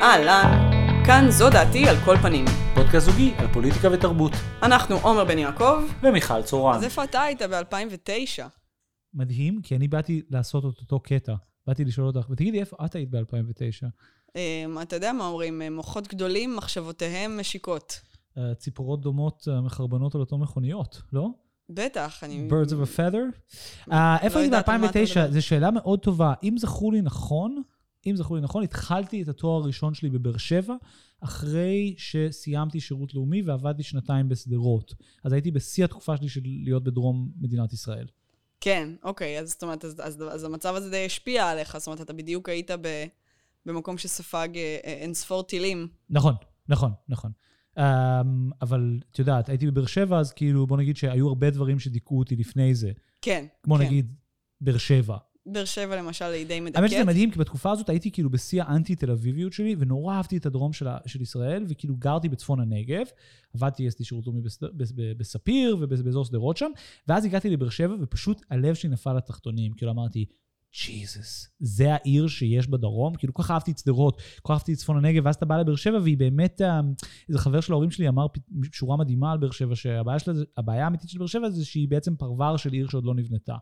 אהלן, כאן זו דעתי על כל פנים. פודקאסט זוגי על פוליטיקה ותרבות. אנחנו עומר בן יעקב. ומיכל צורן. אז איפה אתה היית ב-2009? מדהים, כי אני באתי לעשות את אותו קטע. באתי לשאול אותך, ותגידי, איפה את היית ב-2009? אמ, אתה יודע מה אומרים, אה, מוחות גדולים, מחשבותיהם משיקות. ציפורות דומות אה, מחרבנות על אותו מכוניות, לא? בטח, אני... Birds of a feather. אה, איפה היית יודעת על מה אתה ב-2009? מדבר. זו שאלה מאוד טובה. אם זכור לי נכון, אם זכור לי נכון, התחלתי את התואר הראשון שלי בבאר שבע, אחרי שסיימתי שירות לאומי ועבדתי שנתיים בשדרות. אז הייתי בשיא התקופה שלי של להיות בדרום מדינת ישראל. כן, אוקיי, אז זאת אומרת, אז, אז, אז המצב הזה די השפיע עליך, זאת אומרת, אתה בדיוק היית ב, במקום שספג אה, אה, אין ספור טילים. נכון, נכון, נכון. Um, אבל את יודעת, הייתי בבאר שבע, אז כאילו, בוא נגיד שהיו הרבה דברים שדיכאו אותי לפני זה. כן, כמו כן. נגיד באר שבע. באר שבע למשל היא די מדכאת. האמת שזה מדהים, כי בתקופה הזאת הייתי כאילו בשיא האנטי-תל אביביות שלי, ונורא אהבתי את הדרום של, של ישראל, וכאילו גרתי בצפון הנגב, עבדתי, עשיתי שירות לאומי בספיר ובאזור שדרות שם, ואז הגעתי לבאר שבע, ופשוט הלב שלי נפל לתחתונים. כאילו אמרתי, ג'יזוס, זה העיר שיש בדרום? כאילו, כל כך אהבתי את שדרות, כל כך אהבתי את צפון הנגב, ואז אתה בא לבאר שבע, והיא באמת, אה, איזה חבר של ההורים שלי אמר שורה מדהימה על באר שבע, שהבעיה שלה, האמיתית של באר שבע זה שהיא בעצם פרבר של עיר שעוד לא נבנתה.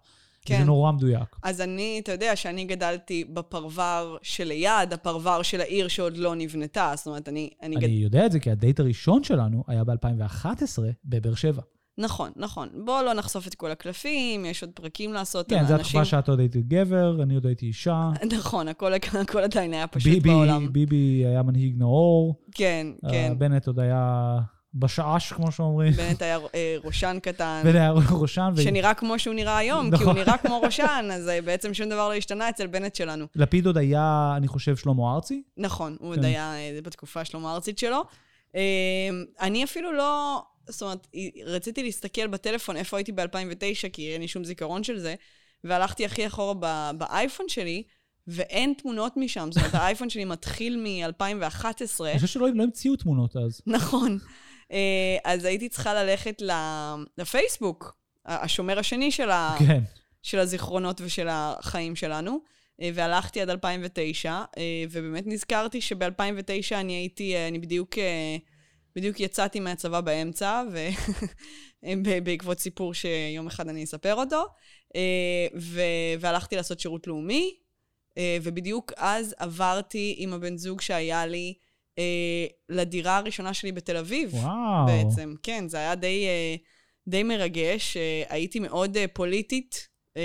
כן. זה נורא מדויק. אז אני, אתה יודע שאני גדלתי בפרבר שליד, הפרבר של העיר שעוד לא נבנתה. זאת אומרת, אני... אני, אני גד... יודע את זה כי הדייט הראשון שלנו היה ב-2011 בבאר שבע. נכון, נכון. בוא לא נחשוף את כל הקלפים, יש עוד פרקים לעשות. כן, זו התקופה שאת עוד הייתי גבר, אני עוד הייתי אישה. נכון, הכל, הכל עדיין היה פשוט ביבי, בעולם. ביבי היה מנהיג נאור. כן, כן. אה, בנט עוד היה בשעש, כמו שאומרים. בנט היה אה, ראשן קטן, בנט היה ראשן. שנראה כמו שהוא נראה היום, כי הוא נכון. נראה כמו ראשן, אז אה, בעצם שום דבר לא השתנה אצל בנט שלנו. לפיד עוד היה, אני חושב, שלמה ארצי. נכון, הוא כן. עוד היה אה, בתקופה שלמה הארצית שלו. אני אפילו לא, זאת אומרת, רציתי להסתכל בטלפון איפה הייתי ב-2009, כי אין לי שום זיכרון של זה, והלכתי הכי אחורה באייפון שלי, ואין תמונות משם. זאת אומרת, האייפון שלי מתחיל מ-2011. אני חושב שלא לא המציאו תמונות אז. נכון. אה, אז הייתי צריכה ללכת לפייסבוק, השומר השני של, ה... כן. של הזיכרונות ושל החיים שלנו, אה, והלכתי עד 2009, אה, ובאמת נזכרתי שב-2009 אני הייתי, אני בדיוק, בדיוק יצאתי מהצבא באמצע, ובעקבות סיפור שיום אחד אני אספר אותו, ו- והלכתי לעשות שירות לאומי, ובדיוק אז עברתי עם הבן זוג שהיה לי אה, לדירה הראשונה שלי בתל אביב. וואו. בעצם. כן, זה היה די, אה, די מרגש. אה, הייתי מאוד אה, פוליטית, אה,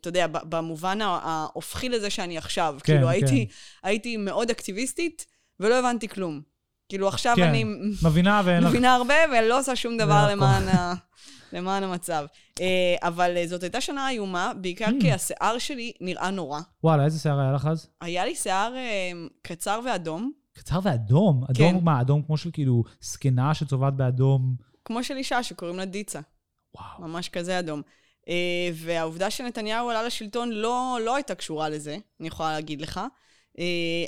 אתה יודע, במובן ההופכי לזה שאני עכשיו. כן, כאילו, כן. הייתי, הייתי מאוד אקטיביסטית, ולא הבנתי כלום. כאילו, עכשיו כן, אני מבינה ואין לך... מבינה הרבה, ולא עושה שום דבר. למען, ה... למען המצב. אה, אבל אה, זאת הייתה שנה איומה, בעיקר Hmm. כי השיער שלי נראה נורא. וואלה, איזה שיער היה לך אז? היה לי שיער אה, קצר ואדום, קצר ואדום. אדום, כן. מה, אדום כמו של כאילו זקנה שצובעת באדום. כמו של אישה שקוראים לה דיצה. וואו. ממש כזה אדום. אה, והעובדה שנתניהו עלה לשלטון לא, לא הייתה קשורה לזה, אני יכולה להגיד לך. אה,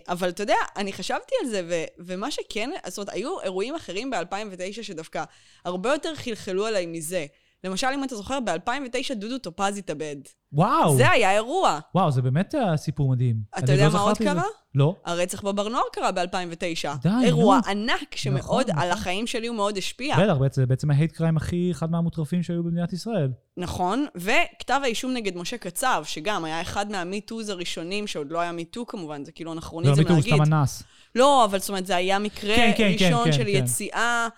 אבל אתה יודע, אני חשבתי על זה, ו, ומה שכן, זאת אומרת, היו אירועים אחרים ב-2009 שדווקא הרבה יותר חלחלו עליי מזה. למשל, אם אתה זוכר, ב-2009 דודו טופז התאבד. וואו. זה היה אירוע. וואו, זה באמת אה, סיפור מדהים. אתה יודע לא מה עוד זה. קרה? לא. הרצח בבר נוער קרה ב-2009. די, אירוע נו. ענק שמאוד, נכון, על נכון. החיים שלי הוא מאוד השפיע. בטח, בעצם- בעצם ההייט קריים הכי, אחד מהמוטרפים שהיו במדינת ישראל. נכון, וכתב האישום נגד משה קצב, שגם היה אחד מהמיטוז הראשונים, שעוד לא היה מיטו כמובן, זה כאילו זה אנכרוניזם לא להגיד. סתם אנס. לא, אבל זאת אומרת, זה היה מקרה כן, כן, כן, ראשון כן, של כן. יציאה אה, אה,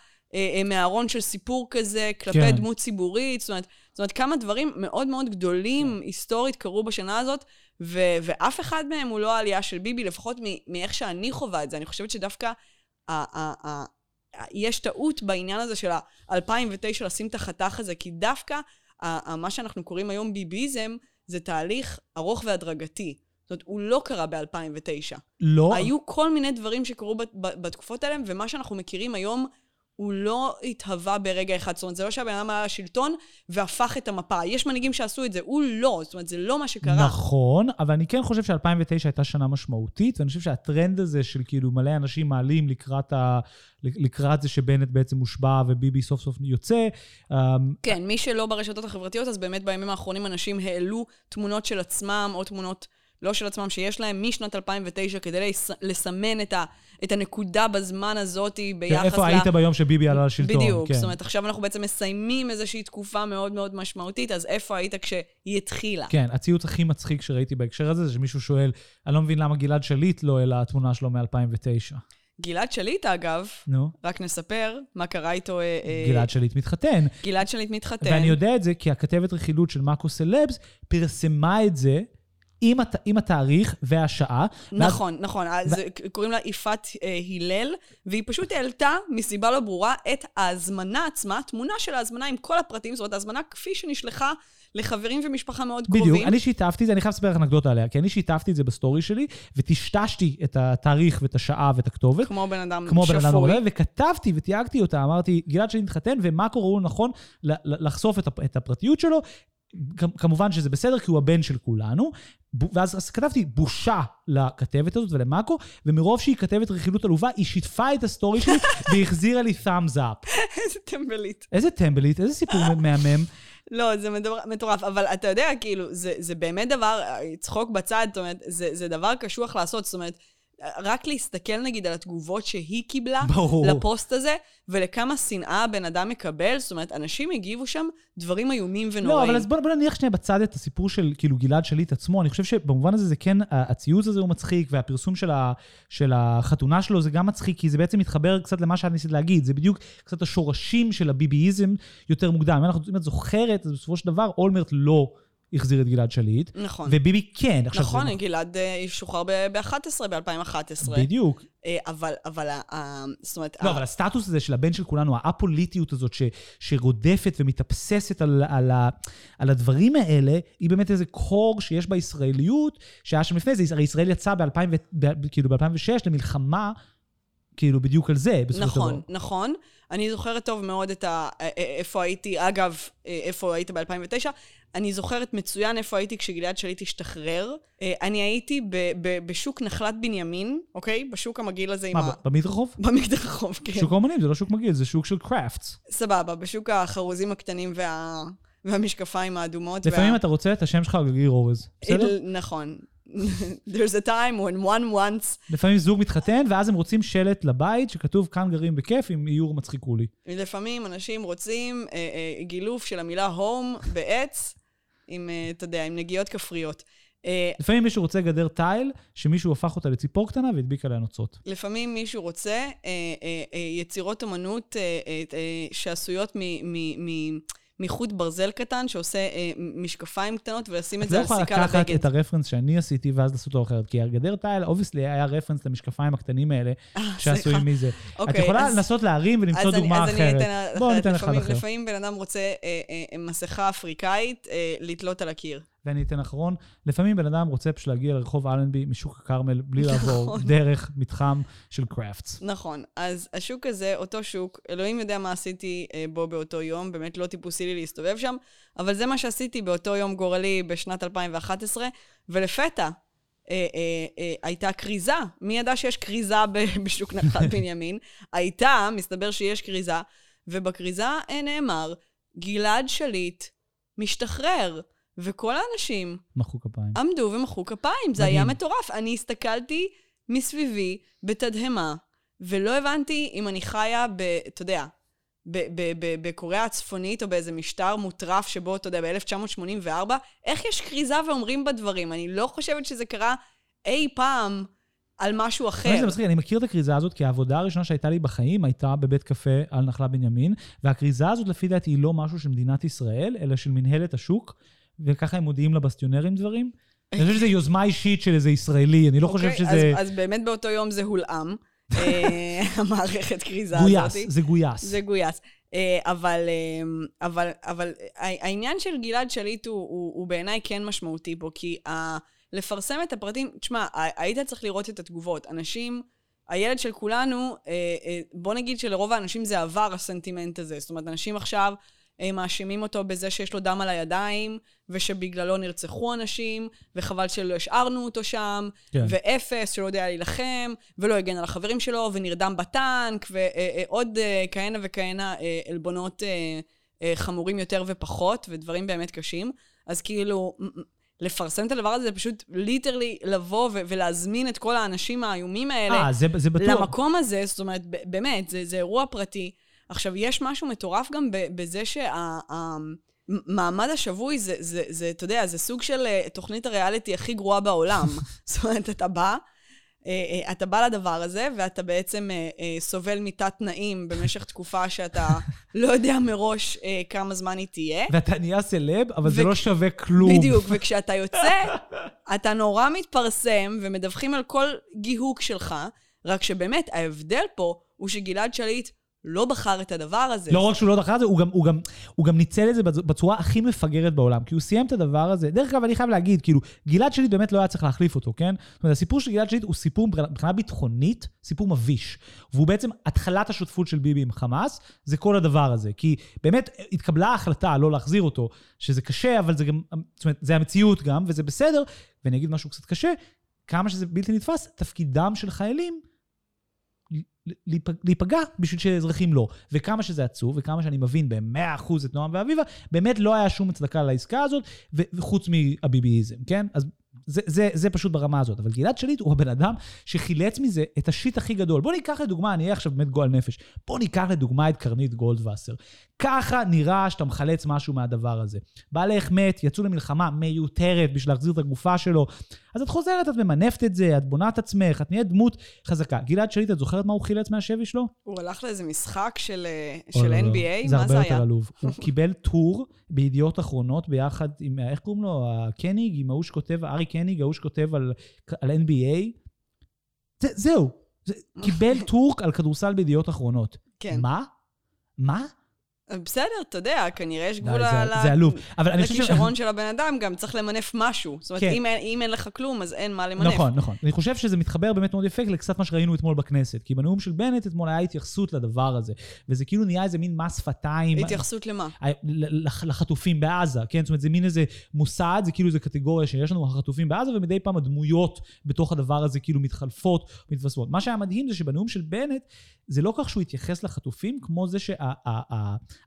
מהארון של סיפור כזה, כלפי כן. דמות ציבורית, זאת אומרת, זאת אומרת, כמה דברים מאוד מאוד גדולים כן. היסטורית קרו בשנה הזאת, ו- ואף אחד מהם הוא לא העלייה של ביבי, לפחות מ- מאיך שאני חווה את זה. אני חושבת שדווקא ה- ה- ה- ה- יש טעות בעניין הזה של ה-2009 לשים את החתך הזה, כי דווקא ה- ה- מה שאנחנו קוראים היום ביביזם, זה תהליך ארוך והדרגתי. זאת אומרת, הוא לא קרה ב-2009. לא. היו כל מיני דברים שקרו בת- בת- בתקופות האלה, ומה שאנחנו מכירים היום, הוא לא התהווה ברגע אחד. זאת אומרת, זה לא שהבן אדם היה לשלטון והפך את המפה. יש מנהיגים שעשו את זה, הוא לא. זאת אומרת, זה לא מה שקרה. נכון, אבל אני כן חושב ש-2009 הייתה שנה משמעותית, ואני חושב שהטרנד הזה של כאילו מלא אנשים מעלים לקראת, ה... לקראת זה שבנט בעצם מושבע וביבי סוף סוף יוצא, אמ, כן, מי שלא ברשתות החברתיות, אז באמת בימים האחרונים אנשים העלו תמונות של עצמם, או תמונות לא של עצמם, שיש להם משנת 2009 כדי לס, לסמן את, ה, את הנקודה בזמן הזאת ביחס איפה היית ביום שביבי עלה לשלטון? בדיוק. כן. זאת אומרת, עכשיו אנחנו בעצם מסיימים איזושהי תקופה מאוד מאוד משמעותית, אז איפה היית כשהיא התחילה? כן, הציוץ הכי מצחיק שראיתי בהקשר הזה, זה שמישהו שואל, אני לא מבין למה גלעד שליט לא העלה התמונה שלו מ-2009. גלעד שליט, אגב, נו, רק נספר מה קרה איתו. אה, אה, גלעד שליט מתחתן. גלעד שליט מתחתן. ואני יודע את זה כי הכתבת רכילות של מאקו סלבס פרסמה את זה עם, הת... עם התאריך והשעה. ואז- נכון, נכון. אז קוראים לה יפעת אה, הלל, והיא פשוט העלתה, מסיבה לא ברורה, את ההזמנה עצמה, תמונה של ההזמנה עם כל הפרטים, זאת אומרת, ההזמנה כפי שנשלחה לחברים ומשפחה מאוד קרובים. בדיוק, אני שיתפתי את זה, אני חייב לספר לך אנקדוטה עליה, כי אני שיתפתי את זה בסטורי שלי, וטשטשתי את התאריך ואת השעה ואת הכתובת. כמו בן אדם כמו בן אדם שפוי. עולה, וכתבתי ותייגתי אותה, אמרתי, גלעד שלי מתחתן, ומאקו ראו נכון ל- ל- לחשוף את הפרטיות שלו. כמובן שזה בסדר, כי הוא הבן של כולנו. ואז אז כתבתי בושה לכתבת הזאת ולמאקו, ומרוב שהיא כתבת רכילות עלובה, היא שיתפה את הסטורי שלי והחזירה לי thumbs up. איזה טמבלית. איזה טמבלית, איזה סיפור מהמם. לא, זה מדבר- מטורף, אבל אתה יודע, כאילו, זה, זה באמת דבר, צחוק בצד, זאת אומרת, זה, זה דבר קשוח לעשות, זאת אומרת, רק להסתכל נגיד על התגובות שהיא קיבלה ברור. לפוסט הזה, ולכמה שנאה הבן אדם מקבל, זאת אומרת, אנשים הגיבו שם דברים איומים ונוראים. לא, אבל אז בוא, בוא נניח שנייה בצד את הסיפור של כאילו גלעד שליט עצמו. אני חושב שבמובן הזה זה כן, הציוץ הזה הוא מצחיק, והפרסום של, ה, של החתונה שלו זה גם מצחיק, כי זה בעצם מתחבר קצת למה שאת ניסית להגיד. זה בדיוק קצת השורשים של הביביזם יותר מוקדם. אם, אנחנו, אם את זוכרת, אז בסופו של דבר אולמרט לא החזיר את גלעד שליט, נכון. וביבי כן. עכשיו, נכון, זה, גלעד אה, שוחרר ב-11, ב-2011. בדיוק. אבל, אבל, ה- ה- זאת אומרת... לא, ה- אבל הסטטוס הזה של הבן של כולנו, האפוליטיות הזאת ש, שרודפת ומתאבססת על, על, ה, על הדברים האלה, היא באמת איזה קור שיש בישראליות, שהיה שם לפני זה. הרי ישראל יצאה ב-2000, ב- כאילו ב-2006 למלחמה, כאילו בדיוק על זה, בסופו של דבר. נכון, נכון. אני זוכרת טוב מאוד את ה... איפה הייתי, אגב, אה, איפה היית ב-2009. אני זוכרת מצוין איפה הייתי כשגלעד שליט השתחרר. אה, אני הייתי ב- ב- בשוק נחלת בנימין, אוקיי? בשוק המגעיל הזה עם ה... מה, במדרחוב? במקדרחוב, כן. שוק האומנים זה לא שוק מגעיל, זה שוק של קראפטס. סבבה, בשוק החרוזים הקטנים וה... והמשקפיים האדומות. לפעמים וה... אתה רוצה את השם שלך על גרגיר אורז, בסדר? אל- נכון. There's a time when one wants לפעמים זוג מתחתן, ואז הם רוצים שלט לבית שכתוב כאן גרים בכיף עם איור מצחיקו לי. לפעמים אנשים רוצים אה, אה, גילוף של המילה הום בעץ, עם, אה, אתה יודע, עם נגיעות כפריות. אה, לפעמים מישהו רוצה גדר תיל, שמישהו הפך אותה לציפור קטנה והדביק עליה נוצות. לפעמים מישהו רוצה אה, אה, אה, יצירות אמנות אה, אה, שעשויות מ- מ- מ- מחוט ברזל קטן, שעושה אה, משקפיים קטנות, ולשים את את זה לא על יכולה סיכה לקחת לבגד. את הרפרנס שאני עשיתי ואז לעשות אותו אחרת, כי הגדר תיל, obviously, היה רפרנס למשקפיים הקטנים האלה, אה, שעשויים. מזה. את אוקיי, יכולה אז- לנסות להרים ולמצוא אז אני- דוגמה אז אני אחרת. אתן בואו. ניתן אחד לפעמים- אחר. לפעמים בן אדם רוצה אה, אה, מסכה אפריקאית אה, לתלות על הקיר. ואני אתן אחרון. לפעמים בן אדם רוצה פשוט להגיע לרחוב אלנבי משוק הכרמל בלי לעבור נכון. דרך מתחם של קראפטס. נכון. אז השוק הזה, אותו שוק, אלוהים יודע מה עשיתי אה, בו באותו יום, באמת לא טיפוסי לי להסתובב שם, אבל זה מה שעשיתי באותו יום גורלי בשנת 2011, ולפתע אה, אה, אה, הייתה כריזה. מי ידע שיש כריזה בשוק נחת בנימין? הייתה, מסתבר שיש כריזה, ובכריזה אה, נאמר, גלעד שליט משתחרר. וכל האנשים מחאו כפיים. עמדו ומחאו כפיים, זה מדהים. היה מטורף. אני הסתכלתי מסביבי בתדהמה, ולא הבנתי אם אני חיה ב... אתה יודע, בקוריאה הצפונית או באיזה משטר מוטרף שבו, אתה יודע, ב-1984, איך יש כריזה ואומרים בה דברים? אני לא חושבת שזה קרה אי פעם על משהו אחר. שזה מצחיק, אני מכיר את הכריזה הזאת, כי העבודה הראשונה שהייתה לי בחיים הייתה בבית קפה על נחלה בנימין, והכריזה הזאת לפי דעתי היא לא משהו של מדינת ישראל, אלא של מנהלת השוק, וככה הם מודיעים לבסטיונרים דברים. אני חושב שזו יוזמה אישית של איזה ישראלי, אני לא חושב אוקיי? שזה אז, באמת באותו יום זה הולאם, אה, המערכת כריזה גויס, הזאת. זה גויס. זה גויס. אה, אבל, אה, אבל, אבל ה- העניין של גלעד שליט הוא, הוא, הוא בעיניי כן משמעותי פה, כי ה- לפרסם את הפרטים, תשמע, היית צריך לראות את התגובות. אנשים, הילד של כולנו, בוא נגיד שלרוב האנשים זה עבר הסנטימנט הזה. זאת אומרת, אנשים עכשיו מאשימים אותו בזה שיש לו דם על הידיים, ושבגללו נרצחו אנשים, וחבל שלא השארנו אותו שם, כן. ואפס שלא יודע להילחם, ולא הגן על החברים שלו, ונרדם בטנק, ועוד אה, כהנה וכהנה אה, עלבונות אה, אה, חמורים יותר ופחות, ודברים באמת קשים. אז כאילו, לפרסם את הדבר הזה, זה פשוט ליטרלי לבוא ו- ולהזמין את כל האנשים האיומים האלה אה, זה, זה בטוח. למקום הזה, זאת אומרת, באמת, זה, זה אירוע פרטי. עכשיו, יש משהו מטורף גם בזה שהמעמד השבוי זה, זה, זה, אתה יודע, זה סוג של אה, תוכנית הריאליטי הכי גרועה בעולם. זאת אומרת, אתה בא, אה, אה, אתה בא לדבר הזה, ואתה בעצם סובל מתת-תנאים במשך תקופה שאתה לא יודע מראש כמה זמן היא תהיה. ואתה נהיה סלב, אבל זה ו- לא שווה כלום. בדיוק, וכשאתה יוצא, אתה נורא מתפרסם, ומדווחים על כל גיהוק שלך, רק שבאמת, ההבדל פה הוא שגלעד שליט לא בחר את הדבר הזה. לא רק שהוא לא דחה את זה, הוא גם, הוא, גם, הוא גם ניצל את זה בצ- בצורה הכי מפגרת בעולם. כי הוא סיים את הדבר הזה. דרך אגב, אני חייב להגיד, כאילו, גלעד שליט באמת לא היה צריך להחליף אותו, כן? זאת אומרת, הסיפור של גלעד שליט הוא סיפור מבחינה- ביטחונית, סיפור מביש. והוא בעצם התחלת השותפות של ביבי עם חמאס, זה כל הדבר הזה. כי באמת התקבלה ההחלטה לא להחזיר אותו, שזה קשה, אבל זה גם, זאת אומרת, זה המציאות גם, וזה בסדר. ואני אגיד משהו קצת קשה, כמה שזה בלתי נתפס, תפקידם של חיילים להיפגע בשביל שאזרחים לא. וכמה שזה עצוב, וכמה שאני מבין ב-100% את נועם ואביבה, באמת לא היה שום הצדקה לעסקה הזאת, וחוץ מהביביזם, כן? אז זה, זה, זה פשוט ברמה הזאת. אבל גלעד שליט הוא הבן אדם שחילץ מזה את השיט הכי גדול. בוא ניקח לדוגמה, אני אהיה עכשיו באמת גועל נפש. בוא ניקח לדוגמה את קרנית גולדווסר. ככה נראה שאתה מחלץ משהו מהדבר הזה. בעלך מת, יצאו למלחמה מיותרת בשביל להחזיר את הגופה שלו. אז את חוזרת, את ממנפת את זה, את בונה את עצמך, את נהיית דמות חזקה. גלעד שליט, את זוכרת מה הוא חילץ מהשבי שלו? הוא הלך לאיזה משחק של, אה, או, של לא. NBA, זה מה הרבה זה יותר היה? עלוב. הוא קיבל טור בידיעות אחרונות ביחד עם, איך קוראים לו? הקניג, עם ההוא שכותב, ארי קניג, ההוא שכותב על, על NBA. זה, זהו. זה, קיבל טור על כדורסל בידיעות אחרונות. כן. מה? מה? בסדר, אתה יודע, כנראה יש גבול זה- ל- זה עלוב. אבל אני חושב ש... לכישרון של הבן אדם, גם צריך למנף משהו. זאת אומרת, כן. אם אין- לך כלום, אז אין מה למנף. נכון, נכון. אני חושב שזה מתחבר באמת מאוד יפה לקצת מה שראינו אתמול בכנסת. כי בנאום של בנט אתמול היה התייחסות לדבר הזה. וזה כאילו נהיה איזה מין מס שפתיים. התייחסות למה? לח- לחטופים בעזה, כן? זאת אומרת, זה מין איזה מוסד, זה כאילו איזה קטגוריה שיש לנו החטופים בעזה, ומדי פעם הדמויות בתוך הדבר הזה כאילו מתחלפות, מתווספות. מה שהיה מדהים זה שבנאום של בנט, זה לא כך שהוא התייחס לחטופים, כמו זה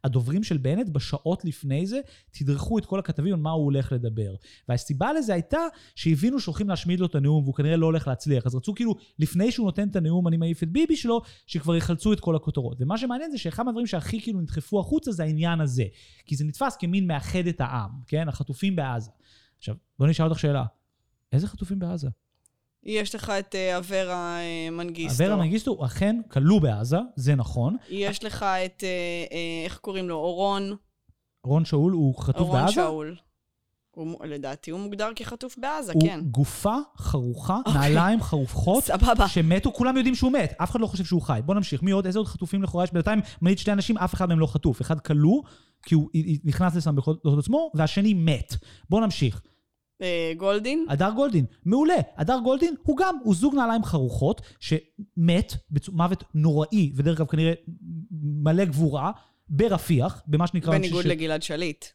שהדוברים של בנט בשעות לפני זה, תדרכו את כל הכתבים על מה הוא הולך לדבר. והסיבה לזה הייתה שהבינו שהולכים להשמיד לו את הנאום, והוא כנראה לא הולך להצליח. אז רצו כאילו, לפני שהוא נותן את הנאום, אני מעיף את ביבי שלו, שכבר יחלצו את כל הכותרות. ומה שמעניין זה שאחד מהדברים שהכי כאילו נדחפו החוצה זה העניין הזה. כי זה נתפס כמין מאחד את העם, כן? החטופים בעזה. עכשיו, בוא נשאל אותך שאלה. איזה חטופים בעזה? יש לך את אה, אברה אה, מנגיסטו. אברה מנגיסטו הוא אכן כלוא בעזה, זה נכון. יש לך את, אה, איך קוראים לו? אורון. רון שאול הוא חטוף אורון בעזה? שאול. הוא לדעתי הוא מוגדר כחטוף בעזה, הוא כן. גופה חרוכה, אוקיי. נעליים חרוכות, סבבה. שמתו, כולם יודעים שהוא מת, אף אחד לא חושב שהוא חי. בוא נמשיך, מי עוד? איזה עוד חטופים לכאורה יש? בינתיים מנית שני אנשים, אף אחד מהם לא חטוף. אחד כלוא, כי הוא נכנס לשם בכוחות עצמו, והשני מת. בוא נמשיך. אה, גולדין. הדר גולדין, מעולה. הדר גולדין הוא גם, הוא זוג נעליים חרוכות, שמת מוות נוראי, ודרך אגב כנראה מלא גבורה, ברפיח, במה שנקרא... בניגוד ש- לגלעד שליט.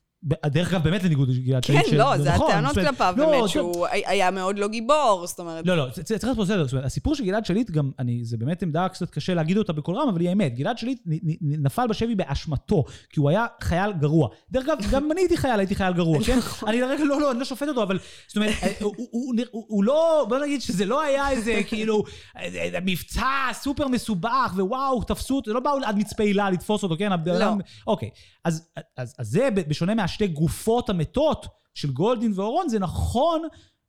דרך אגב, באמת לניגוד לגלעד כן, שליט, ש- לא, זה נכון, הטענות כלפיו, לא, באמת, שהוא הי- היה מאוד לא גיבור, זאת אומרת. לא, לא, צריך פה סדר. זאת אומרת, הסיפור של גלעד שליט, גם, אני, זה באמת עמדה קצת קשה להגיד אותה בקול רם, אבל היא האמת. גלעד שליט נפל בשבי באשמתו, כי הוא היה חייל גרוע. דרך אגב, גם אם אני הייתי חייל, הייתי חייל גרוע, כן? אני לרגע, לא, לא, אני לא שופט אותו, אבל, זאת אומרת, אה, הוא- לא, בוא נגיד שזה לא היה איזה, כאילו, איזה- איזה מבצע סופר מסובך, ווואו, תפסו אותו, לא באו עד מצפה הילה לתפוס אותו, כן? לא. אוקיי. אז, זה, בשונה מהשתי גופות המתות של גולדין ואורון, זה נכון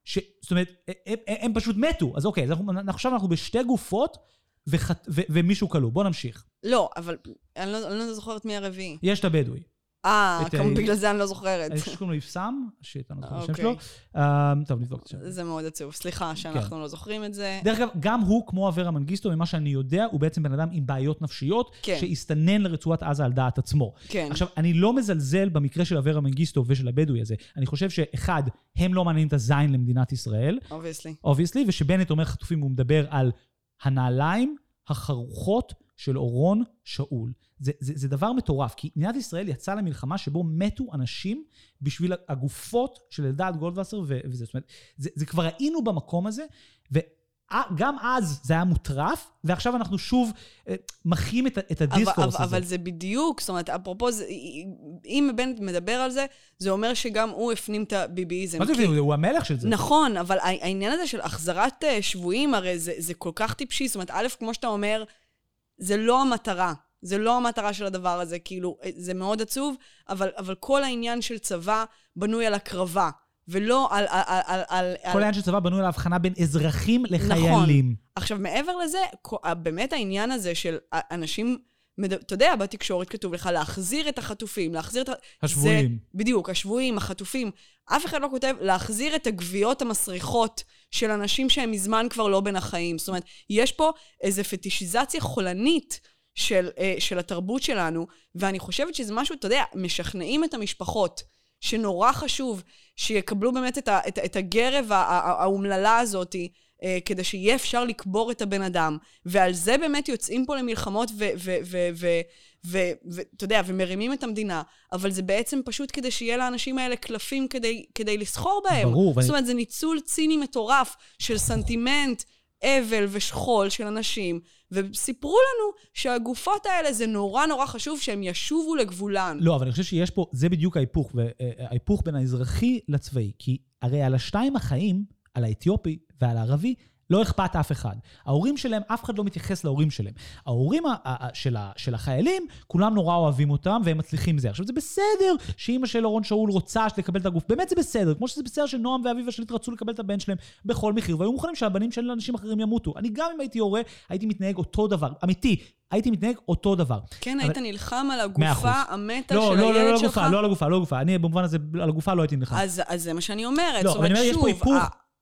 ש... זאת אומרת, הם, הם, פשוט מתו. אז אוקיי, אז אנחנו, עכשיו אנחנו בשתי גופות וחט, ו, ומישהו כלוא. בוא נמשיך. לא, אבל אני לא אני לא זוכרת מי הרביעי. יש את הבדואי. אה, אה, בגלל זה אני לא זוכרת. חושב שקוראים לו שיט, אני לא זוכר את השם אוקיי. שלו. אה, טוב, נבדוק את השם. זה מאוד עצוב. סליחה שאנחנו לא זוכרים את זה. דרך אגב, גם הוא, כמו אברה מנגיסטו, ממה שאני יודע, הוא בעצם בן אדם עם בעיות נפשיות, כן. שהסתנן לרצועת עזה על דעת עצמו. כן. עכשיו, אני לא מזלזל במקרה של אברה מנגיסטו ושל הבדואי הזה. אני חושב שאחד, הם לא מעניינים את הזין למדינת ישראל, obviously. Obviously, ושבנט אומר חטופים, הוא מדבר על הנעליים החרוכות של אורון שאול. זה, זה, זה דבר מטורף, כי מדינת ישראל יצאה למלחמה שבו מתו אנשים בשביל הגופות של אלדד גולדווסר וזה. זאת אומרת, זה, זה כבר היינו במקום הזה, גם אז זה היה מוטרף, ועכשיו אנחנו שוב אה, מחיים את, את הדיסקורס אבל, הזה. אבל זה בדיוק, זאת אומרת, אפרופו, אם בנט מדבר על זה, זה אומר שגם הוא הפנים את הביביזם. מה זה הפנים? הוא המלך של זה. נכון, אבל העניין הזה של החזרת אה, שבויים, הרי זה, זה כל כך טיפשי. זאת אומרת, א', כמו שאתה אומר, זה לא המטרה. זה לא המטרה של הדבר הזה, כאילו, אה, זה מאוד עצוב, אבל, אבל כל העניין של צבא בנוי על הקרבה. ולא על... על, על, על כל העניין של צבא בנוי על ההבחנה בין אזרחים לחיילים. נכון. עכשיו, מעבר לזה, באמת העניין הזה של אנשים... אתה יודע, בתקשורת כתוב לך להחזיר את החטופים, להחזיר את ה... השבויים. זה, בדיוק, השבויים, החטופים. אף אחד לא כותב להחזיר את הגוויות המסריחות של אנשים שהם מזמן כבר לא בין החיים. זאת אומרת, יש פה איזו פטישיזציה חולנית של, אה, של התרבות שלנו, ואני חושבת שזה משהו, אתה יודע, משכנעים את המשפחות. שנורא חשוב שיקבלו באמת את, ה, את, את הגרב האומללה הזאת, אה, כדי שיהיה אפשר לקבור את הבן אדם. ועל זה באמת יוצאים פה למלחמות ואתה יודע, ומרימים את המדינה, אבל זה בעצם פשוט כדי שיהיה לאנשים האלה קלפים כדי, כדי לסחור בהם. ברור. זאת אומרת, זה ניצול ציני מטורף של סנטימנט. אבל ושכול של אנשים, וסיפרו לנו שהגופות האלה זה נורא נורא חשוב שהם ישובו לגבולן. לא, אבל אני חושב שיש פה, זה בדיוק ההיפוך, ההיפוך בין האזרחי לצבאי. כי הרי על השתיים החיים, על האתיופי ועל הערבי, לא אכפת אף אחד. ההורים שלהם, אף אחד לא מתייחס להורים שלהם. ההורים של, של החיילים, כולם נורא אוהבים אותם והם מצליחים זה. עכשיו, זה בסדר שאימא של אורון שאול רוצה לקבל את הגוף, באמת זה בסדר. כמו שזה בסדר שנועם ואביבה שליט רצו לקבל את הבן שלהם בכל מחיר, והיו מוכנים שהבנים של אנשים אחרים ימותו. אני גם אם הייתי הורה, הייתי מתנהג אותו דבר. אמיתי, הייתי מתנהג אותו דבר. כן, אבל... היית נלחם על הגופה המתה לא, של לא, הילד לא, לא, שלך? לא, לא על הגופה, לא על הגופה. אני במובן הזה, על הגופה לא הייתי נלחם. אז, אז זה מה שאני אומרת. לא, זאת אומרת, שוב,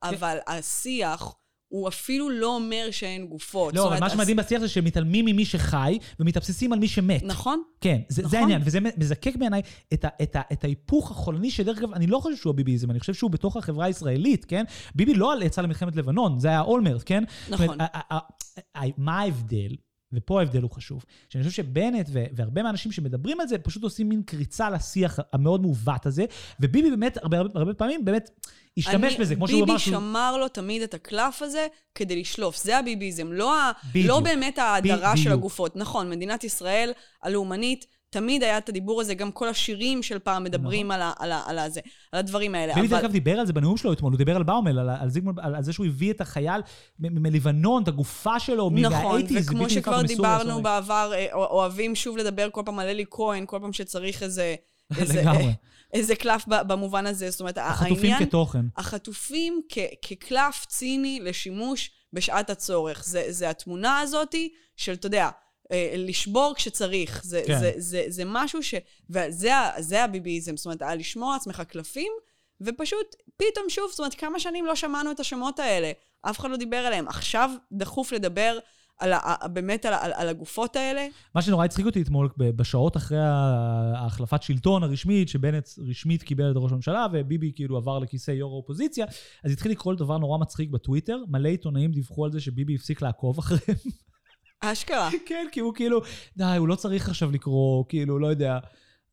אבל השיח הוא אפילו לא אומר שאין גופות. לא, אבל מה שמדהים בשיח זה שמתעלמים ממי שחי ומתאבססים על מי שמת. נכון. כן, זה, נכון. זה העניין, וזה מזקק בעיניי את, את, את ההיפוך החולני, שדרך אגב, אני לא חושב שהוא הביביזם, אני חושב שהוא בתוך החברה הישראלית, כן? ביבי לא יצא למלחמת לבנון, זה היה אולמרט, כן? נכון. מה ההבדל? ופה ההבדל הוא חשוב, שאני חושב שבנט והרבה מהאנשים שמדברים על זה, פשוט עושים מין קריצה לשיח המאוד מעוות הזה, וביבי באמת, הרבה, הרבה פעמים, באמת השתמש אני, בזה, כמו שהוא אמר שהוא... ביבי שמר לו תמיד את הקלף הזה כדי לשלוף, זה הביביזם, לא, ה... לא באמת ההדרה של הגופות. נכון, מדינת ישראל הלאומנית, תמיד היה את הדיבור הזה, גם כל השירים של פעם מדברים נכון. על, ה, על, ה, על, הזה, על הדברים האלה. ביבי, אבל... אגב, דיבר על זה בנאום שלו אתמול, הוא דיבר על באומל, על, על, זיגמונד, על, על זה שהוא הביא את החייל מלבנון, את הגופה שלו, נכון, וכמו שכבר דיברנו בעבר, אה, אוהבים שוב לדבר כל פעם על אלי כהן, כל פעם שצריך איזה... איזה, איזה קלף במובן הזה. זאת אומרת, החטופים העניין... כתוכן. החטופים כ, כקלף ציני לשימוש בשעת הצורך. זה, זה התמונה הזאתי של, אתה יודע, אה, לשבור כשצריך. זה, כן. זה, זה, זה משהו ש... וזה הביביזם, זאת אומרת, לשמור על עצמך קלפים, ופשוט פתאום שוב, זאת אומרת, כמה שנים לא שמענו את השמות האלה. אף אחד לא דיבר עליהם. עכשיו דחוף לדבר על ה, באמת על, על, על הגופות האלה. מה שנורא הצחיק אותי אתמול, בשעות אחרי ההחלפת שלטון הרשמית, שבנט רשמית קיבל את ראש הממשלה, וביבי כאילו עבר לכיסא יו"ר האופוזיציה, אז התחיל לקרוא לדבר נורא מצחיק בטוויטר, מלא עיתונאים דיווחו על זה שביבי הפסיק לעקוב אחריהם. אשכרה. כן, כי הוא כאילו, די, הוא לא צריך עכשיו לקרוא, כאילו, לא יודע.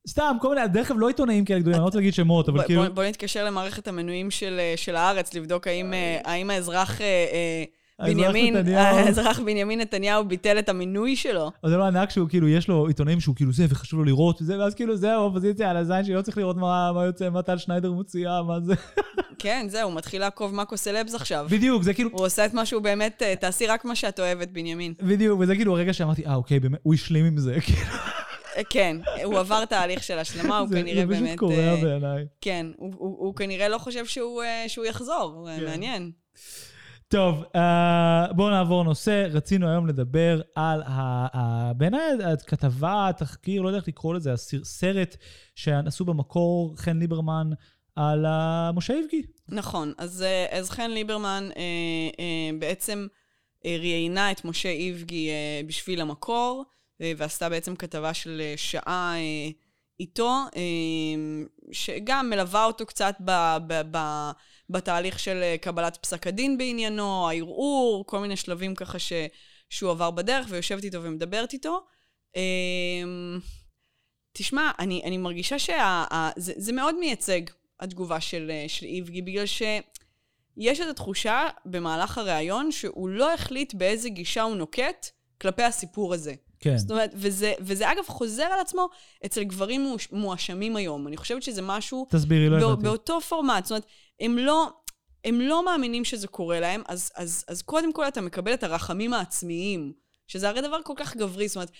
סתם, כל מיני, דרך אגב לא עיתונאים כאלה גדולים, אני לא רוצה להגיד שמות, אבל כאילו... בוא נתקשר למערכת המנויים של הארץ, לבדוק האם אה, האזרח... אה, בנימין, האזרח בנימין נתניהו ביטל את המינוי שלו. אבל זה לא ענק שהוא כאילו, יש לו עיתונאים שהוא כאילו זה, וחשוב לו לראות וזה, ואז כאילו זה האופוזיציה על הזין שלא צריך לראות מה, מה יוצא, מה טל שניידר מוציאה, מה זה. כן, זהו, מתחיל לעקוב מאקו סלבס עכשיו. בדיוק, זה כאילו... הוא עושה את מה שהוא באמת, אה, תעשי רק מה שאת אוהבת, בנימין. בדיוק, וזה כאילו הרגע שאמרתי, אה, אוקיי, באמת, הוא השלים עם זה, כאילו. אה, כן, הוא עבר תהליך של השלמה, הוא כנראה באמת... זה פשוט קורע אה, בעיניי. כן, הוא כנראה לא חושב שהוא יחזור, כן. מעניין. טוב, uh, בואו נעבור נושא. רצינו היום לדבר על, בעיניי, הכתבה, התחקיר, לא יודע איך לקרוא לזה, הסרט שעשו במקור חן ליברמן על משה איבגי. נכון, אז, אה, אז חן ליברמן אה, אה, בעצם אה, ראיינה את משה איבגי אה, בשביל המקור, אה, ועשתה בעצם כתבה של שעה אה, איתו, שגם מלווה אותו קצת ב... ב, ב בתהליך של אה, קבלת פסק הדין בעניינו, הערעור, כל מיני שלבים ככה ש, שהוא עבר בדרך, ויושבת איתו ומדברת איתו. אמ, תשמע, אני, אני מרגישה שזה מאוד מייצג, התגובה של, אה, של איבגי, בגלל ש... יש את התחושה במהלך הראיון שהוא לא החליט באיזה גישה הוא נוקט כלפי הסיפור הזה. כן. זאת אומרת, וזה, וזה אגב חוזר על עצמו אצל גברים מואש- מואשמים היום. אני חושבת שזה משהו תסבירי, לא הבנתי. באותו פורמט. זאת אומרת, הם לא, הם לא מאמינים שזה קורה להם, אז, אז, אז קודם כל אתה מקבל את הרחמים העצמיים, שזה הרי דבר כל כך גברי. זאת אומרת,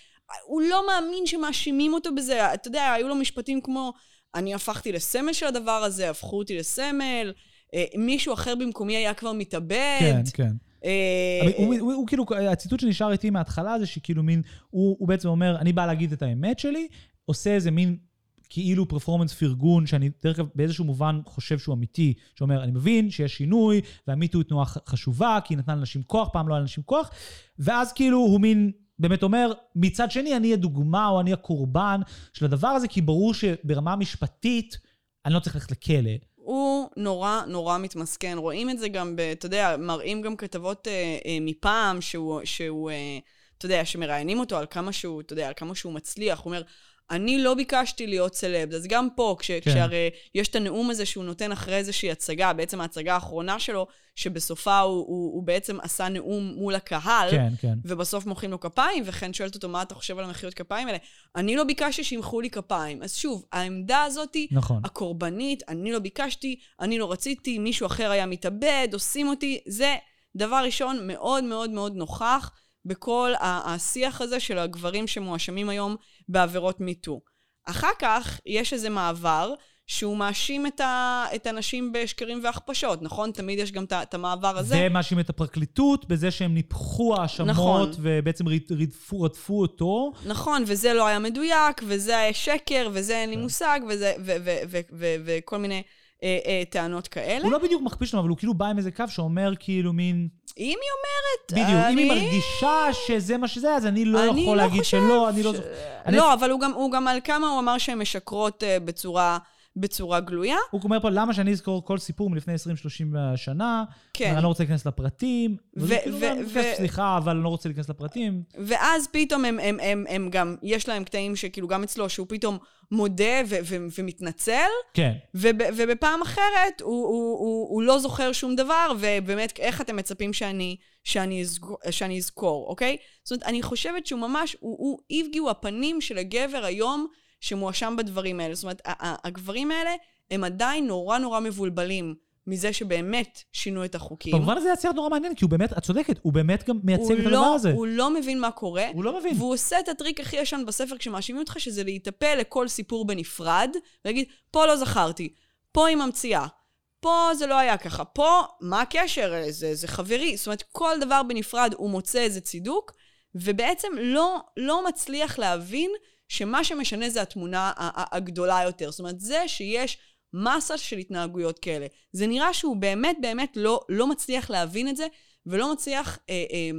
הוא לא מאמין שמאשימים אותו בזה. אתה יודע, היו לו משפטים כמו, אני הפכתי לסמל של הדבר הזה, הפכו אותי לסמל, אה, מישהו אחר במקומי היה כבר מתאבד. כן, כן. אה, הוא, כאילו, הציטוט שנשאר איתי מההתחלה זה שכאילו מין, הוא בעצם אומר, אני בא להגיד את האמת שלי, עושה איזה מין כאילו פרפורמנס פרגון, שאני דרך אגב באיזשהו מובן חושב שהוא אמיתי, שאומר, אני מבין שיש שינוי, והמיטו היא תנועה חשובה, כי היא נתנה לאנשים כוח, פעם לא היה לאנשים כוח, ואז כאילו הוא מין... באמת אומר, מצד שני, אני הדוגמה או אני הקורבן של הדבר הזה, כי ברור שברמה משפטית, אני לא צריך ללכת לכלא. הוא נורא נורא מתמסכן. רואים את זה גם, ב, אתה יודע, מראים גם כתבות אה, אה, מפעם, שהוא, שהוא אה, אתה יודע, שמראיינים אותו על כמה שהוא, אתה יודע, על כמה שהוא מצליח. הוא אומר, אני לא ביקשתי להיות סלב. אז גם פה, כש, כן. כשהרי יש את הנאום הזה שהוא נותן אחרי איזושהי הצגה, בעצם ההצגה האחרונה שלו, שבסופה הוא, הוא, הוא בעצם עשה נאום מול הקהל. כן, כן. ובסוף מוחאים לו כפיים, וכן שואלת אותו, מה אתה חושב על המחיאות כפיים האלה? אני לא ביקשתי שימחאו לי כפיים. אז שוב, העמדה הזאתי, נכון. הקורבנית, אני לא ביקשתי, אני לא רציתי, מישהו אחר היה מתאבד, עושים אותי, זה דבר ראשון מאוד מאוד מאוד נוכח בכל השיח הזה של הגברים שמואשמים היום בעבירות מיטו. אחר כך יש איזה מעבר שהוא מאשים את, ה- את הנשים בשקרים והכפשות, נכון? תמיד יש גם את המעבר הזה. ומאשים את הפרקליטות בזה שהם ניפחו האשמות, נכון. ובעצם רד- רדפו, רדפו אותו. נכון, וזה לא היה מדויק, וזה היה שקר, וזה אין לי כן. מושג, וזה, ו- ו- ו- ו- וכל מיני אה, אה, טענות כאלה. הוא לא בדיוק מכפיש אותם, אבל הוא כאילו בא עם איזה קו שאומר כאילו מין... אם היא אומרת... בדיוק, אם היא אני- מרגישה שזה מה שזה, אז אני לא אני יכול לא להגיד שלא, אני לא... ש- זוכר. אני- לא, אבל הוא גם, הוא גם על כמה הוא אמר שהן משקרות אה, בצורה, בצורה גלויה. הוא אומר פה, למה שאני אזכור כל סיפור מלפני 20-30 שנה? כן. אני לא רוצה להיכנס לפרטים. וזה ו- כאילו גם, ו- סליחה, אבל אני לא רוצה להיכנס לפרטים. ואז פתאום הם, הם, הם, הם גם, יש להם קטעים שכאילו גם אצלו, שהוא פתאום מודה ו- ו- ומתנצל, כן. וב, ובפעם אחרת הוא, הוא, הוא, הוא לא זוכר שום דבר, ובאמת, איך אתם מצפים שאני, שאני, אזכור, שאני אזכור, אוקיי? זאת אומרת, אני חושבת שהוא ממש, הוא, הוא איבגי הוא הפנים של הגבר היום שמואשם בדברים האלה. זאת אומרת, הגברים האלה הם עדיין נורא נורא מבולבלים מזה שבאמת שינו את החוקים. במובן הזה יצא נורא מעניין, כי הוא באמת, את צודקת, הוא באמת גם מייצג את הדבר לא, הזה. הוא לא מבין מה קורה. הוא לא מבין. והוא עושה את הטריק הכי ישן בספר כשמאשימים אותך, שזה להיטפל לכל סיפור בנפרד, ולהגיד, פה לא זכרתי, פה היא ממציאה, פה זה לא היה ככה, פה, מה הקשר? זה, זה חברי. זאת אומרת, כל דבר בנפרד הוא מוצא איזה צידוק, ובעצם לא, לא מצליח להבין שמה שמשנה זה התמונה הגדולה יותר. זאת אומרת, זה שיש מסה של התנהגויות כאלה. זה נראה שהוא באמת באמת לא, לא מצליח להבין את זה, ולא מצליח... אה, אה,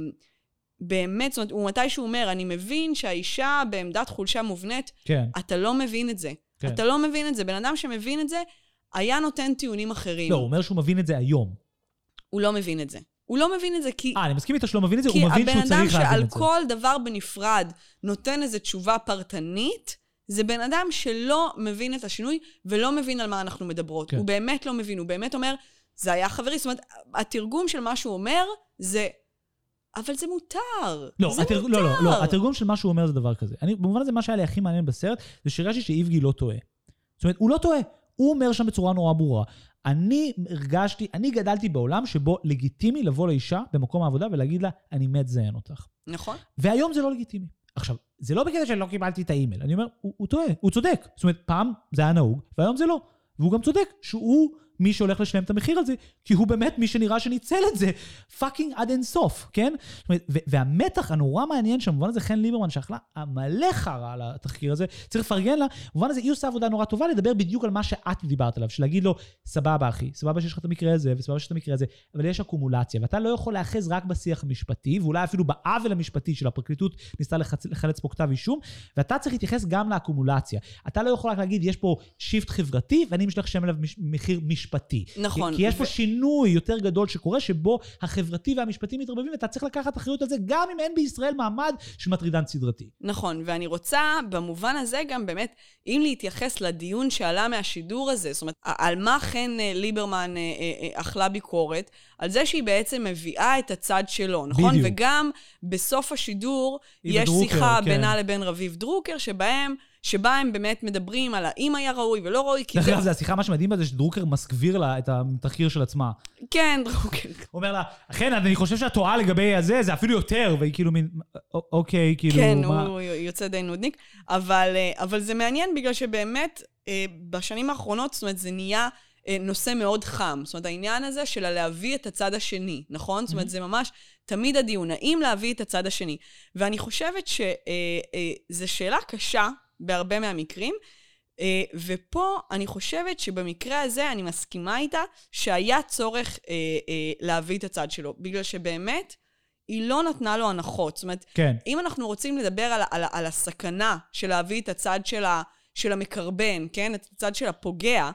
באמת, זאת אומרת, הוא מתי שהוא אומר, אני מבין שהאישה בעמדת חולשה מובנית, כן. אתה לא מבין את זה. כן. אתה לא מבין את זה. בן אדם שמבין את זה, היה נותן טיעונים אחרים. לא, הוא אומר שהוא מבין את זה היום. הוא לא מבין את זה. הוא לא מבין את זה כי... אה, אני מסכים איתו שלא מבין את זה, כי הוא מבין הבן שהוא אדם צריך להבין שעל את זה. כל דבר בנפרד נותן איזו תשובה פרטנית, זה בן אדם שלא מבין את השינוי ולא מבין על מה אנחנו מדברות. כן. הוא באמת לא מבין, הוא באמת אומר, זה היה חברי. זאת אומרת, התרגום של מה שהוא אומר זה, אבל זה מותר. לא, זה התרג... מותר. לא, לא, לא, התרגום של מה שהוא אומר זה דבר כזה. אני, במובן הזה, מה שהיה לי הכי מעניין בסרט, זה שהרגשתי שאיבגי לא טועה. זאת אומרת, הוא לא טועה. הוא אומר שם בצורה נורא ברורה. אני הרגשתי, אני גדלתי בעולם שבו לגיטימי לבוא לאישה במקום העבודה ולהגיד לה, אני מת לזיין אותך. נכון? והיום זה לא לגיטימי. עכשיו, זה לא בקטע שלא קיבלתי את האימייל. אני אומר, הוא, הוא טועה, הוא צודק. זאת אומרת, פעם זה היה נהוג, והיום זה לא. והוא גם צודק שהוא מי שהולך לשלם את המחיר על זה, כי הוא באמת מי שנראה שניצל את זה fucking עד אין סוף, כן? זאת והמתח הנורא מעניין שם, במובן הזה חן ליברמן שאכלה מלא חרא על התחקיר הזה, צריך לפרגן לה, במובן הזה היא עושה עבודה נורא טובה לדבר בדיוק על מה שאת דיברת עליו, שלהגיד לו, סבבה אחי, סבבה שיש לך את המקרה הזה, וסבבה שיש את המקרה הזה, אבל יש אקומולציה, ואתה לא יכול להאחז רק בשיח המשפטי, ואולי אפילו בעוול המשפטי של הפרקליטות ניסתה. לחלץ פה כתב אישום, ואתה צריך להתייחס גם לאקומולציה. אתה לא יכול רק להגיד, יש פה שיפט חברתי, ואני משלך שם עליו. מחיר משפטי. משפטי. נכון. כי, כי יש פה ו- שינוי יותר גדול שקורה, שבו החברתי והמשפטי מתערבבים, ואתה צריך לקחת אחריות על זה, גם אם אין בישראל מעמד של מטרידן סדרתי. נכון, ואני רוצה במובן הזה גם באמת, אם להתייחס לדיון שעלה מהשידור הזה, זאת אומרת, על מה חן אה, ליברמן אה, אה, אכלה ביקורת, על זה שהיא בעצם מביאה את הצד שלו, נכון? בדיוק. וגם בסוף השידור יש ודרוקר, שיחה כן. בינה לבין רביב דרוקר, שבהם, שבה הם באמת מדברים על האם היה ראוי ולא ראוי, כי דרך זה... אגב, זה השיחה, מה שמדהים בה זה שדרוקר מסגביר לה את התחקיר של עצמה. כן, דרוקר. הוא אומר לה, אכן, אני חושב שאת טועה לגבי הזה, זה אפילו יותר, והיא כאילו מין, "א- אוקיי, כאילו, כן, מה... הוא יוצא די נודניק, אבל, אה, אבל זה מעניין בגלל שבאמת אה, בשנים האחרונות, זאת אומרת, זה נהיה אה, נושא מאוד חם. זאת אומרת, העניין הזה של להביא את הצד השני, נכון? זאת אומרת, זה ממש תמיד הדיון, האם להביא את הצד השני. ואני חושבת שזו שאלה קשה בהרבה מהמקרים, אה, ופה אני חושבת שבמקרה הזה אני מסכימה איתה שהיה צורך אה, אה, להביא את הצד שלו, בגלל שבאמת היא לא נתנה לו הנחות. זאת אומרת, כן. אם אנחנו רוצים לדבר על, על, על הסכנה של להביא את הצד של, ה, של המקרבן, כן? את הצד של הפוגע,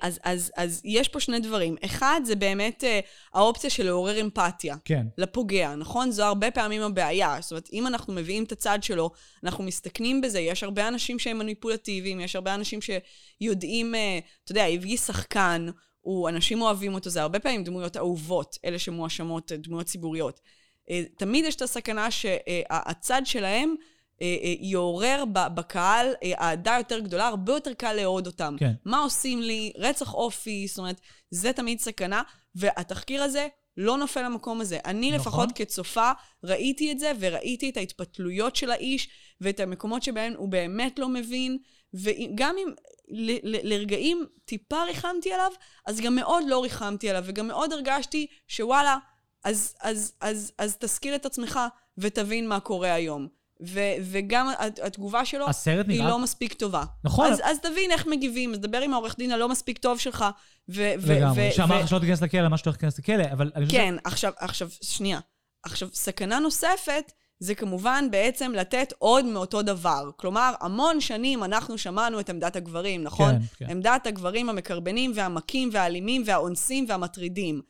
אז, אז, אז יש פה שני דברים. אחד, זה באמת אה, האופציה של לעורר אמפתיה. כן. לפוגע, נכון? זו הרבה פעמים הבעיה. זאת אומרת, אם אנחנו מביאים את הצד שלו, אנחנו מסתכנים בזה, יש הרבה אנשים שהם מניפולטיביים, יש הרבה אנשים שיודעים, אה, אתה יודע, הביא שחקן, הוא, אנשים אוהבים אותו, זה הרבה פעמים דמויות אהובות, אלה שמואשמות, אה, דמויות ציבוריות. אה, תמיד יש את הסכנה שהצד שלהם אה, אה, יעורר ב- בקהל אה, אהדה יותר גדולה, הרבה יותר קל לאהוד אותם. כן. מה עושים לי? רצח אופי, זאת אומרת, זה תמיד סכנה, והתחקיר הזה לא נופל למקום הזה. אני נכון. לפחות כצופה ראיתי את זה, וראיתי את ההתפתלויות של האיש, ואת המקומות שבהם הוא באמת לא מבין, וגם אם לרגעים טיפה ריחמתי עליו, אז גם מאוד לא ריחמתי עליו, וגם מאוד הרגשתי שוואלה, אז, אז, אז, אז תשכיל את עצמך ותבין מה קורה היום. ו- וגם הת- התגובה שלו הסרט היא נראה... לא מספיק טובה. נכון. אז, אז תבין איך מגיבים, אז דבר עם העורך דין הלא מספיק טוב שלך. ו- לגמרי. ו- שאמר לך שלא תיכנס לכלא, מה שאתה הולך להיכנס לכלא, אבל... כן, עכשיו, עכשיו, שנייה. עכשיו, סכנה נוספת זה כמובן בעצם לתת עוד מאותו דבר. כלומר, המון שנים אנחנו שמענו את עמדת הגברים, נכון? כן, כן. עמדת הגברים המקרבנים והמכים והאלימים והאונסים והמטרידים.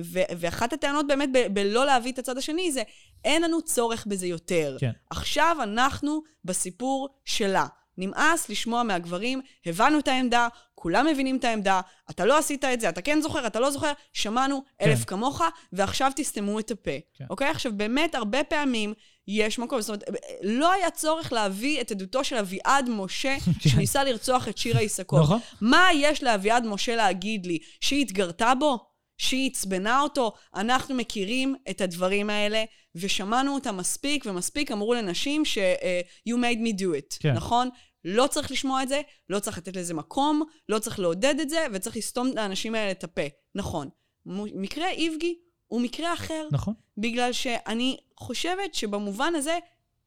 ו- ואחת הטענות באמת ב- בלא להביא את הצד השני זה, אין לנו צורך בזה יותר. כן. עכשיו אנחנו בסיפור שלה. נמאס לשמוע מהגברים, הבנו את העמדה, כולם מבינים את העמדה, אתה לא עשית את זה, אתה כן זוכר, אתה לא זוכר, שמענו כן. אלף כמוך, ועכשיו תסתמו את הפה. כן. אוקיי? עכשיו, באמת, הרבה פעמים יש מקום, זאת אומרת, לא היה צורך להביא את עדותו של אביעד משה, כן. שניסה לרצוח את שירה איסקוב. נכון. מה יש לאביעד משה להגיד לי? שהיא התגרתה בו? שהיא עצבנה אותו? אנחנו מכירים את הדברים האלה, ושמענו אותם מספיק, ומספיק אמרו לנשים ש- אה, you made me do it, כן. נכון? לא צריך לשמוע את זה, לא צריך לתת לזה מקום, לא צריך לעודד את זה, וצריך לסתום לאנשים האלה את הפה. נכון. מקרה איבגי הוא מקרה אחר. נכון. בגלל שאני חושבת שבמובן הזה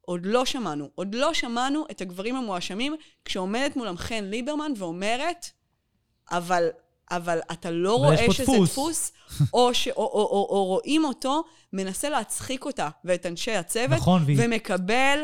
עוד לא שמענו. עוד לא שמענו את הגברים המואשמים כשעומדת מולם חן ליברמן ואומרת, אבל, אבל אתה לא אבל רואה שזה דפוס." דפוס, או, ש, או, או, או, או רואים אותו מנסה להצחיק אותה ואת אנשי הצוות, נכון, והיא- ומקבל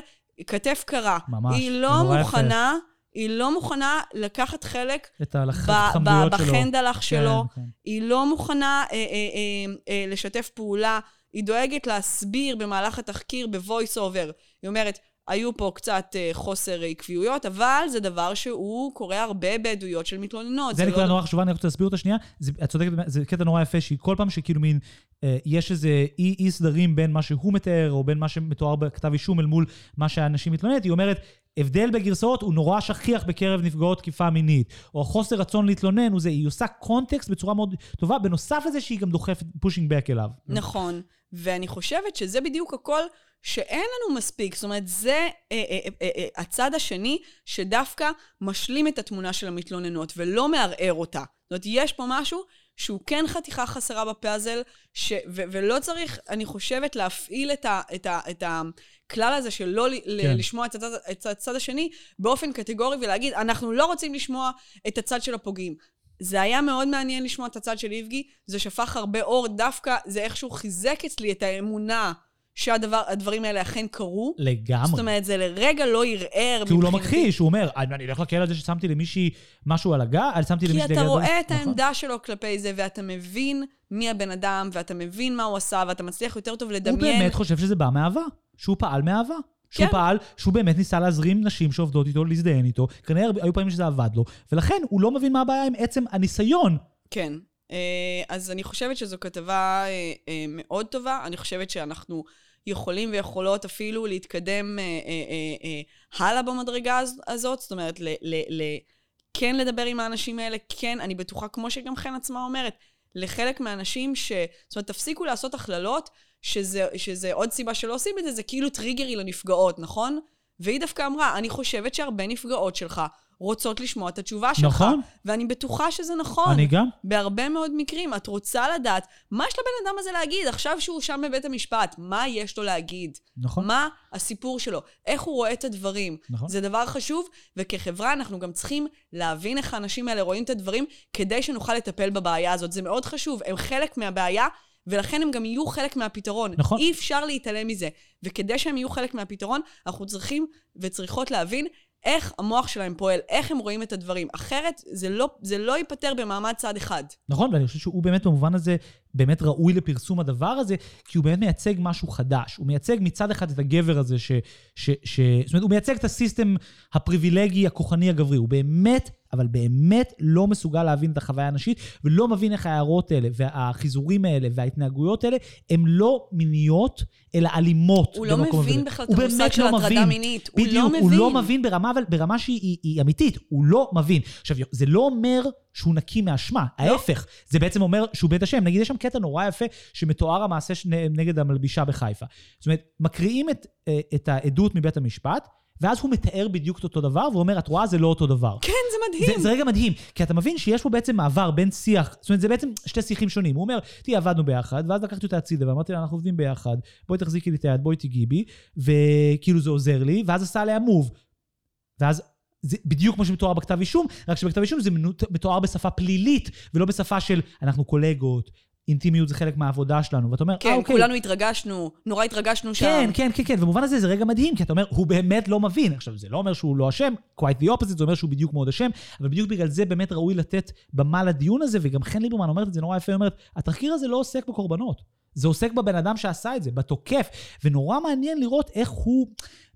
כתף קרה. ממש, היא לא נורא יפה. מוכנה, היא לא מוכנה לקחת חלק את הלח- ב- החמדויות ב- שלו. בחנדלח שלו. כן, כן. היא לא מוכנה אה, אה, אה, אה, לשתף פעולה, היא דואגת להסביר במהלך התחקיר ב-voice over. היא אומרת, היו פה קצת אה, חוסר עקביות, אבל זה דבר שהוא קורה הרבה בעדויות של מתלוננות. זה לא נקודה דבר- נורא חשובה, אני רוצה להסביר אותה שנייה. זה- את צודקת, זה קטע נורא יפה, שהיא כל פעם שכאילו מין, אה, יש איזה אי אי סדרים בין מה שהוא מתאר, או בין מה שמתואר בכתב אישום אל מול מה שהאנשים מתלוננת, היא אומרת, הבדל בגרסאות הוא נורא שכיח בקרב נפגעות תקיפה מינית, או חוסר רצון להתלונן, הוא זה, היא עושה קונטקסט בצורה מאוד טובה, בנוסף לזה שהיא גם דוחפת פושינג בק אליו. נכון, ואני חושבת שזה בדיוק הכל שאין לנו מספיק. זאת אומרת, זה אה, אה, אה, אה, הצד השני שדווקא משלים את התמונה של המתלוננות ולא מערער אותה. זאת אומרת, יש פה משהו שהוא כן חתיכה חסרה בפאזל, ש, ו, ולא צריך, אני חושבת, להפעיל את, ה, את, ה, את הכלל הזה של לא כן. כן. לשמוע את הצד, את הצד השני באופן קטגורי ולהגיד, אנחנו לא רוצים לשמוע את הצד של הפוגעים. זה היה מאוד מעניין לשמוע את הצד של איבגי, זה שפך הרבה אור, דווקא זה איכשהו חיזק אצלי את האמונה שהדברים האלה אכן קרו. לגמרי. זאת אומרת, זה לרגע לא ערער. כי הוא לא. מכחיש, הוא אומר, אני אלך לכלא על זה ששמתי למישהי משהו על הגב, אני שמתי כי למישהי... אתה דגל רואה אדום." את נכון. העמדה שלו כלפי זה, ואתה מבין מי הבן אדם, ואתה מבין מה הוא עשה, ואתה מצליח יותר טוב הוא לדמיין. באמת חושב שזה בא מאהבה, שהוא פעל מאהבה. שהוא כן. פעל, שהוא באמת ניסה להזרים נשים שעובדות איתו, להזדיין איתו. כנראה היו פעמים שזה עבד לו, ולכן הוא לא מבין מה הבעיה עם עצם הניסיון. כן. אה, אז אני חושבת שזו כתבה אה, אה, מאוד טובה. אני חושבת שאנחנו יכולים ויכולות אפילו להתקדם אה, אה, אה, אה, הלאה במדרגה הז- הזאת. זאת אומרת, ל, ל, ל, כן לדבר עם האנשים האלה, כן, אני בטוחה, כמו שגם חן עצמה אומרת, לחלק מהאנשים ש... זאת אומרת, תפסיקו לעשות הכללות, שזה, שזה עוד סיבה שלא עושים את זה, זה כאילו טריגרי לנפגעות, נכון? והיא דווקא אמרה, אני חושבת שהרבה נפגעות שלך רוצות לשמוע את התשובה שלך. נכון. ואני בטוחה שזה נכון. אני גם. בהרבה מאוד מקרים. את רוצה לדעת, מה יש לבן אדם הזה להגיד עכשיו שהוא שם בבית המשפט? מה יש לו להגיד? נכון. מה הסיפור שלו? איך הוא רואה את הדברים? נכון. זה דבר חשוב, וכחברה אנחנו גם צריכים להבין איך האנשים האלה רואים את הדברים, כדי שנוכל לטפל בבעיה הזאת. זה מאוד חשוב, הם חלק מהבעיה, ולכן הם גם יהיו חלק מהפתרון. נכון. אי אפשר להתעלם מזה. וכדי שהם יהיו חלק מהפתרון, אנחנו צריכים וצריכות להבין איך המוח שלהם פועל, איך הם רואים את הדברים. אחרת זה לא, זה לא ייפתר במעמד צד אחד. נכון, ואני חושב שהוא באמת במובן הזה, באמת ראוי לפרסום הדבר הזה, כי הוא באמת מייצג משהו חדש. הוא מייצג מצד אחד את הגבר הזה, ש... ש, ש זאת אומרת, הוא מייצג את הסיסטם הפריבילגי, הכוחני, הגברי. הוא באמת, אבל באמת לא מסוגל להבין את החוויה הנשית, ולא מבין איך ההערות האלה, והחיזורים האלה, וההתנהגויות האלה, הן לא מיניות, אלא אלימות. הוא לא מבין. בכלל את המושג של לא הטרדה מבין. מינית. הוא לא בדיוק, הוא לא מבין. מבין ברמה, אבל ברמה שהיא היא, היא אמיתית, הוא לא מבין. עכשיו, זה לא אומר שהוא נקי מאשמה, לא. ההפך, זה בעצם אומר שהוא בית השם. נגיד, יש שם קטע נורא יפה שמתואר המעשה נגד המלבישה בחיפה. זאת אומרת, מקריאים את, אה, את העדות מבית המשפט, ואז הוא מתאר בדיוק את אותו דבר, ואומר, את רואה, זה לא אותו דבר. כן, זה מדהים. זה, זה רגע מדהים, כי אתה מבין שיש פה בעצם מעבר בין שיח, זאת אומרת, זה בעצם שתי שיחים שונים. הוא אומר, תראי, עבדנו ביחד, ואז לקחתי אותה הצידה, ואמרתי לה, אנחנו עובדים ביחד, בואי תחזיקי לי את היד, בואי תיגעי בי, וכאילו זה עוזר לי, ואז עשה עליה מוב. ואז זה בדיוק כמו שמתואר בכתב אישום, רק שבכתב אישום זה מתואר בשפה פלילית, ולא בשפה של אנחנו קולגות, אינטימיות זה חלק מהעבודה שלנו, ואתה אומר, כן, אה, אוקיי. כולנו התרגשנו, נורא התרגשנו שם. כן, כן, כן, כן, ובמובן הזה זה רגע מדהים, כי אתה אומר, הוא באמת לא מבין. עכשיו, זה לא אומר שהוא לא אשם, quite the opposite, זה אומר שהוא בדיוק מאוד אשם, אבל בדיוק בגלל זה באמת ראוי לתת במה לדיון הזה, וגם חן ליברמן אומרת את זה נורא יפה, היא אומרת, התחקיר הזה לא עוסק בקורבנות. זה עוסק בבן אדם שעשה את זה, בתוקף. ונורא מעניין לראות איך הוא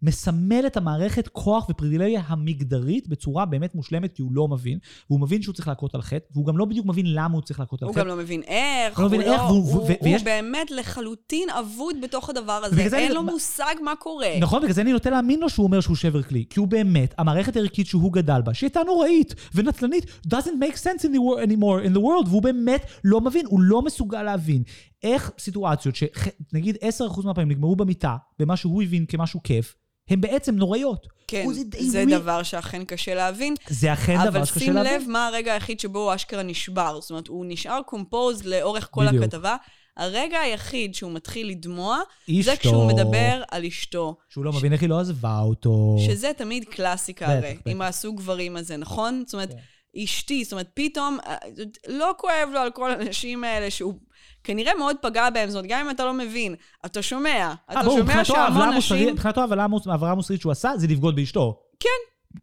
מסמל את המערכת כוח ופריבילגיה המגדרית בצורה באמת מושלמת, כי הוא לא מבין, והוא מבין שהוא צריך להכות על חטא, והוא גם לא בדיוק מבין למה הוא צריך להכות על הוא חטא. גם לא מבין איך, הוא לא מבין איך, הוא, הוא, הוא ויש- באמת לחלוטין אבוד בתוך הדבר הזה. אין אני- לו מושג מה קורה. נכון, בגלל זה אני נוטה להאמין לו שהוא אומר שהוא שבר כלי. כי הוא באמת, המערכת הערכית שהוא גדל בה, שהייתה נוראית ונצלנית, doesn't make sense in the world anymore in the world, והוא באמת לא מבין, הוא לא מסוגל להבין איך סיטואציות שנגיד 10% מהפעמים נגמרו במיטה, במה שהוא הבין כמשהו כיף, הן בעצם נוראיות. כן, זה זה weird. דבר שאכן קשה להבין. זה אכן דבר אבל שקשה שים להבין. לב מה הרגע היחיד שבו הוא אשכרה נשבר. זאת אומרת, הוא נשאר קומפוז לאורך כל בדיוק. הכתבה. הרגע היחיד שהוא מתחיל לדמוע, זה אשתו. כשהוא מדבר על אשתו. שהוא לא מבין איך היא לא עזבה אותו. שזה תמיד קלאסיקה הרי. עם הסוג גברים הזה, נכון? זאת אומרת, כן. אשתי, זאת אומרת, פתאום, אה, לא כואב לו על כל הנשים האלה שהוא כנראה מאוד פגע בהם, זאת אומרת, גם אם אתה לא מבין, אתה שומע, אתה אה, ברור, שומע מבחינתו העבירה שהמון נשים... מבחינתו המוס- העבירה המוסרית שהוא עשה זה לבגוד באשתו. כן.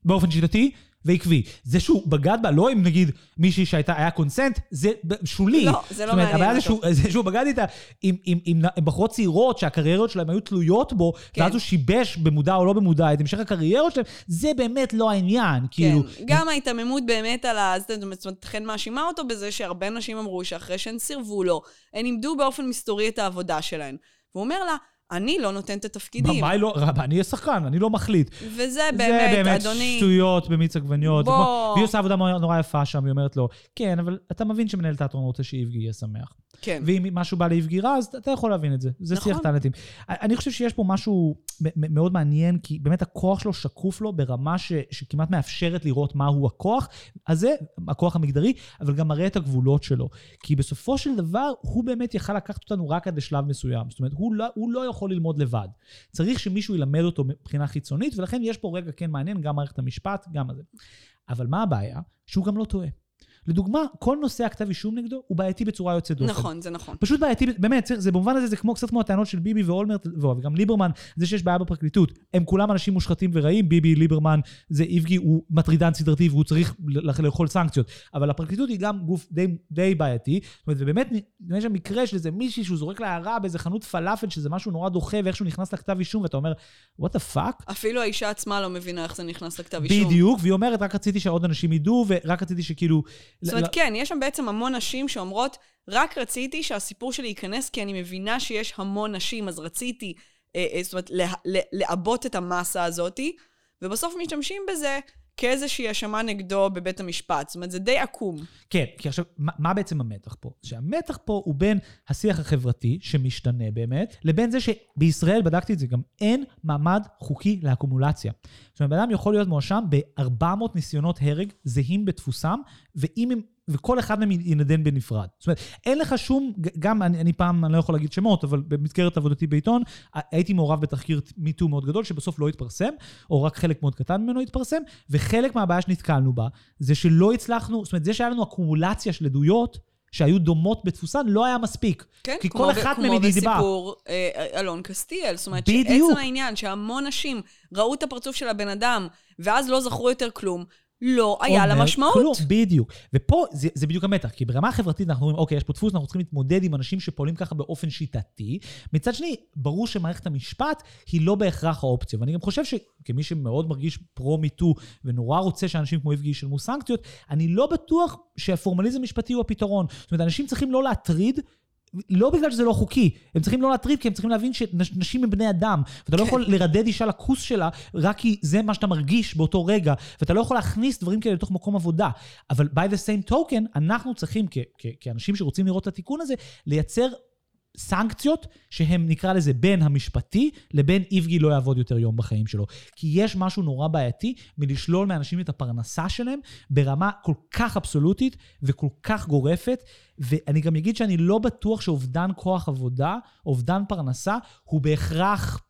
באופן שיטתי ועקבי. זה שהוא בגד בה, לא אם נגיד מישהי שהייתה, היה קונסנט, זה שולי. לא, זה לא זאת אומרת, מעניין הבעיה זה אותו. שהוא, זה שהוא בגד איתה עם, עם, עם, עם בחורות צעירות שהקריירות שלהם היו תלויות בו, כן. ואז הוא שיבש במודע או לא במודע את המשך הקריירות שלהם, זה באמת לא העניין. כאילו, כן, גם ההיתממות באמת על ה... זאת אומרת, חן מאשימה אותו בזה שהרבה נשים אמרו שאחרי שהן סירבו לו, הן אימדו באופן מסתורי את העבודה שלהן. והוא אומר לה, אני לא נותן את התפקידים. מה, מה לא, רבה, אני אהיה שחקן, אני לא מחליט. וזה זה באמת, באמת אדוני... שטויות במיץ עגבניות. בוא. והיא עושה עבודה נורא יפה שם, היא אומרת לו, כן, אבל אתה מבין שמנהל תיאטרון רוצה שאיבגי יהיה שמח. כן. ואם משהו בא לאיבגי רע, אז אתה יכול להבין את זה. זה נכון. שיח טאלנטים. אני חושב שיש פה משהו מאוד מעניין, כי באמת הכוח שלו שקוף לו ברמה ש, שכמעט מאפשרת לראות מהו הכוח הזה, הכוח המגדרי, אבל גם מראה את הגבולות שלו. כי בסופו של דבר, הוא באמת יכל לקחת אותנו רק עד לשלב מסוים. זאת אומרת, הוא לא, הוא לא יכול ללמוד לבד. צריך שמישהו ילמד אותו מבחינה חיצונית, ולכן יש פה רגע כן מעניין, גם מערכת המשפט, גם הזה. אבל מה הבעיה? שהוא גם לא טועה. לדוגמה, כל נושא הכתב אישום נגדו הוא בעייתי בצורה יוצאת דופן. נכון, זה נכון. פשוט בעייתי, באמת, צריך- זה במובן הזה, זה כמו, קצת כמו הטענות של ביבי ואולמרט, וגם ליברמן, זה שיש בעיה בפרקליטות. הם כולם אנשים מושחתים ורעים, ביבי, ליברמן, זה איבגי, הוא מטרידן סדרתי והוא צריך לאכול סנקציות. אבל הפרקליטות היא גם גוף די, די בעייתי. זאת אומרת, ובאמת, יש שם מקרה של איזה מישהי שהוא זורק לה הערה באיזה חנות פלאפל, שזה משהו נורא דוחה, ואיכשהו נכנס לכתב אישום, ואתה אומר, what the fuck? אפילו האישה עצמה לא מבינה איך זה נכנס לכתב אישום. בדיוק, והיא אומרת, רק רציתי שעוד אנשים ידעו, ורק רציתי שכאילו... זאת אומרת, כן, יש שם בעצם המון נשים שאומרות, רק רציתי שהסיפור שלי ייכנס, כי אני מבינה שיש המון נשים, אז רציתי, אה, אה, זאת אומרת, לעבות את המסה הזאתי, ובסוף משתמשים בזה כאיזושהי האשמה נגדו בבית המשפט. זאת אומרת, זה די עקום. כן, כי עכשיו, מה, מה בעצם המתח פה? שהמתח פה הוא בין השיח החברתי, שמשתנה באמת, לבין זה שבישראל, בדקתי את זה גם, אין מעמד חוקי לאקומולציה. זאת אומרת, בן אדם יכול להיות מואשם ב-400 ניסיונות הרג זהים בתפוסם, ואם הם... וכל אחד מהם ינדן בנפרד. זאת אומרת, אין לך שום, גם אני, אני פעם, אני לא יכול להגיד שמות, אבל במסגרת עבודתי בעיתון, הייתי מעורב בתחקיר מיטו מאוד גדול, שבסוף לא התפרסם, או רק חלק מאוד קטן ממנו התפרסם, וחלק מהבעיה שנתקלנו בה, זה שלא הצלחנו, זאת אומרת, זה שהיה לנו אקומולציה של עדויות, שהיו דומות בתפוסן, לא היה מספיק. כן, כי כמו כל אחת כמו מהן היא דיבה. בסיפור אה, אלון קסטיאל. זאת אומרת, בדיוק. שעצם העניין שהמון נשים ראו את הפרצוף של הבן אדם, ואז לא זכרו יותר כלום, לא היה לה משמעות. כלום, בדיוק. ופה זה, זה בדיוק המתח, כי ברמה החברתית אנחנו אומרים, אוקיי, יש פה דפוס, אנחנו צריכים להתמודד עם אנשים שפועלים ככה באופן שיטתי. מצד שני, ברור שמערכת המשפט היא לא בהכרח האופציה. ואני גם חושב שכמי שמאוד מרגיש פרו-מיטו ונורא רוצה שאנשים כמו יבגי ישלמו סנקציות, אני לא בטוח שהפורמליזם המשפטי הוא הפתרון. זאת אומרת, אנשים צריכים לא להטריד. לא בגלל שזה לא חוקי, הם צריכים לא להטריד, כי הם צריכים להבין שנשים הם בני אדם, ואתה לא כן. יכול לרדד אישה לכוס שלה, רק כי זה מה שאתה מרגיש באותו רגע, ואתה לא יכול להכניס דברים כאלה לתוך מקום עבודה. אבל by the same token, אנחנו צריכים, כ- כ- כאנשים שרוצים לראות את התיקון הזה, לייצר סנקציות שהן, נקרא לזה, בין המשפטי לבין איבגי לא יעבוד יותר יום בחיים שלו. כי יש משהו נורא בעייתי מלשלול מאנשים את הפרנסה שלהם ברמה כל כך אבסולוטית וכל כך גורפת. ואני גם אגיד שאני לא בטוח שאובדן כוח עבודה, אובדן פרנסה, הוא בהכרח...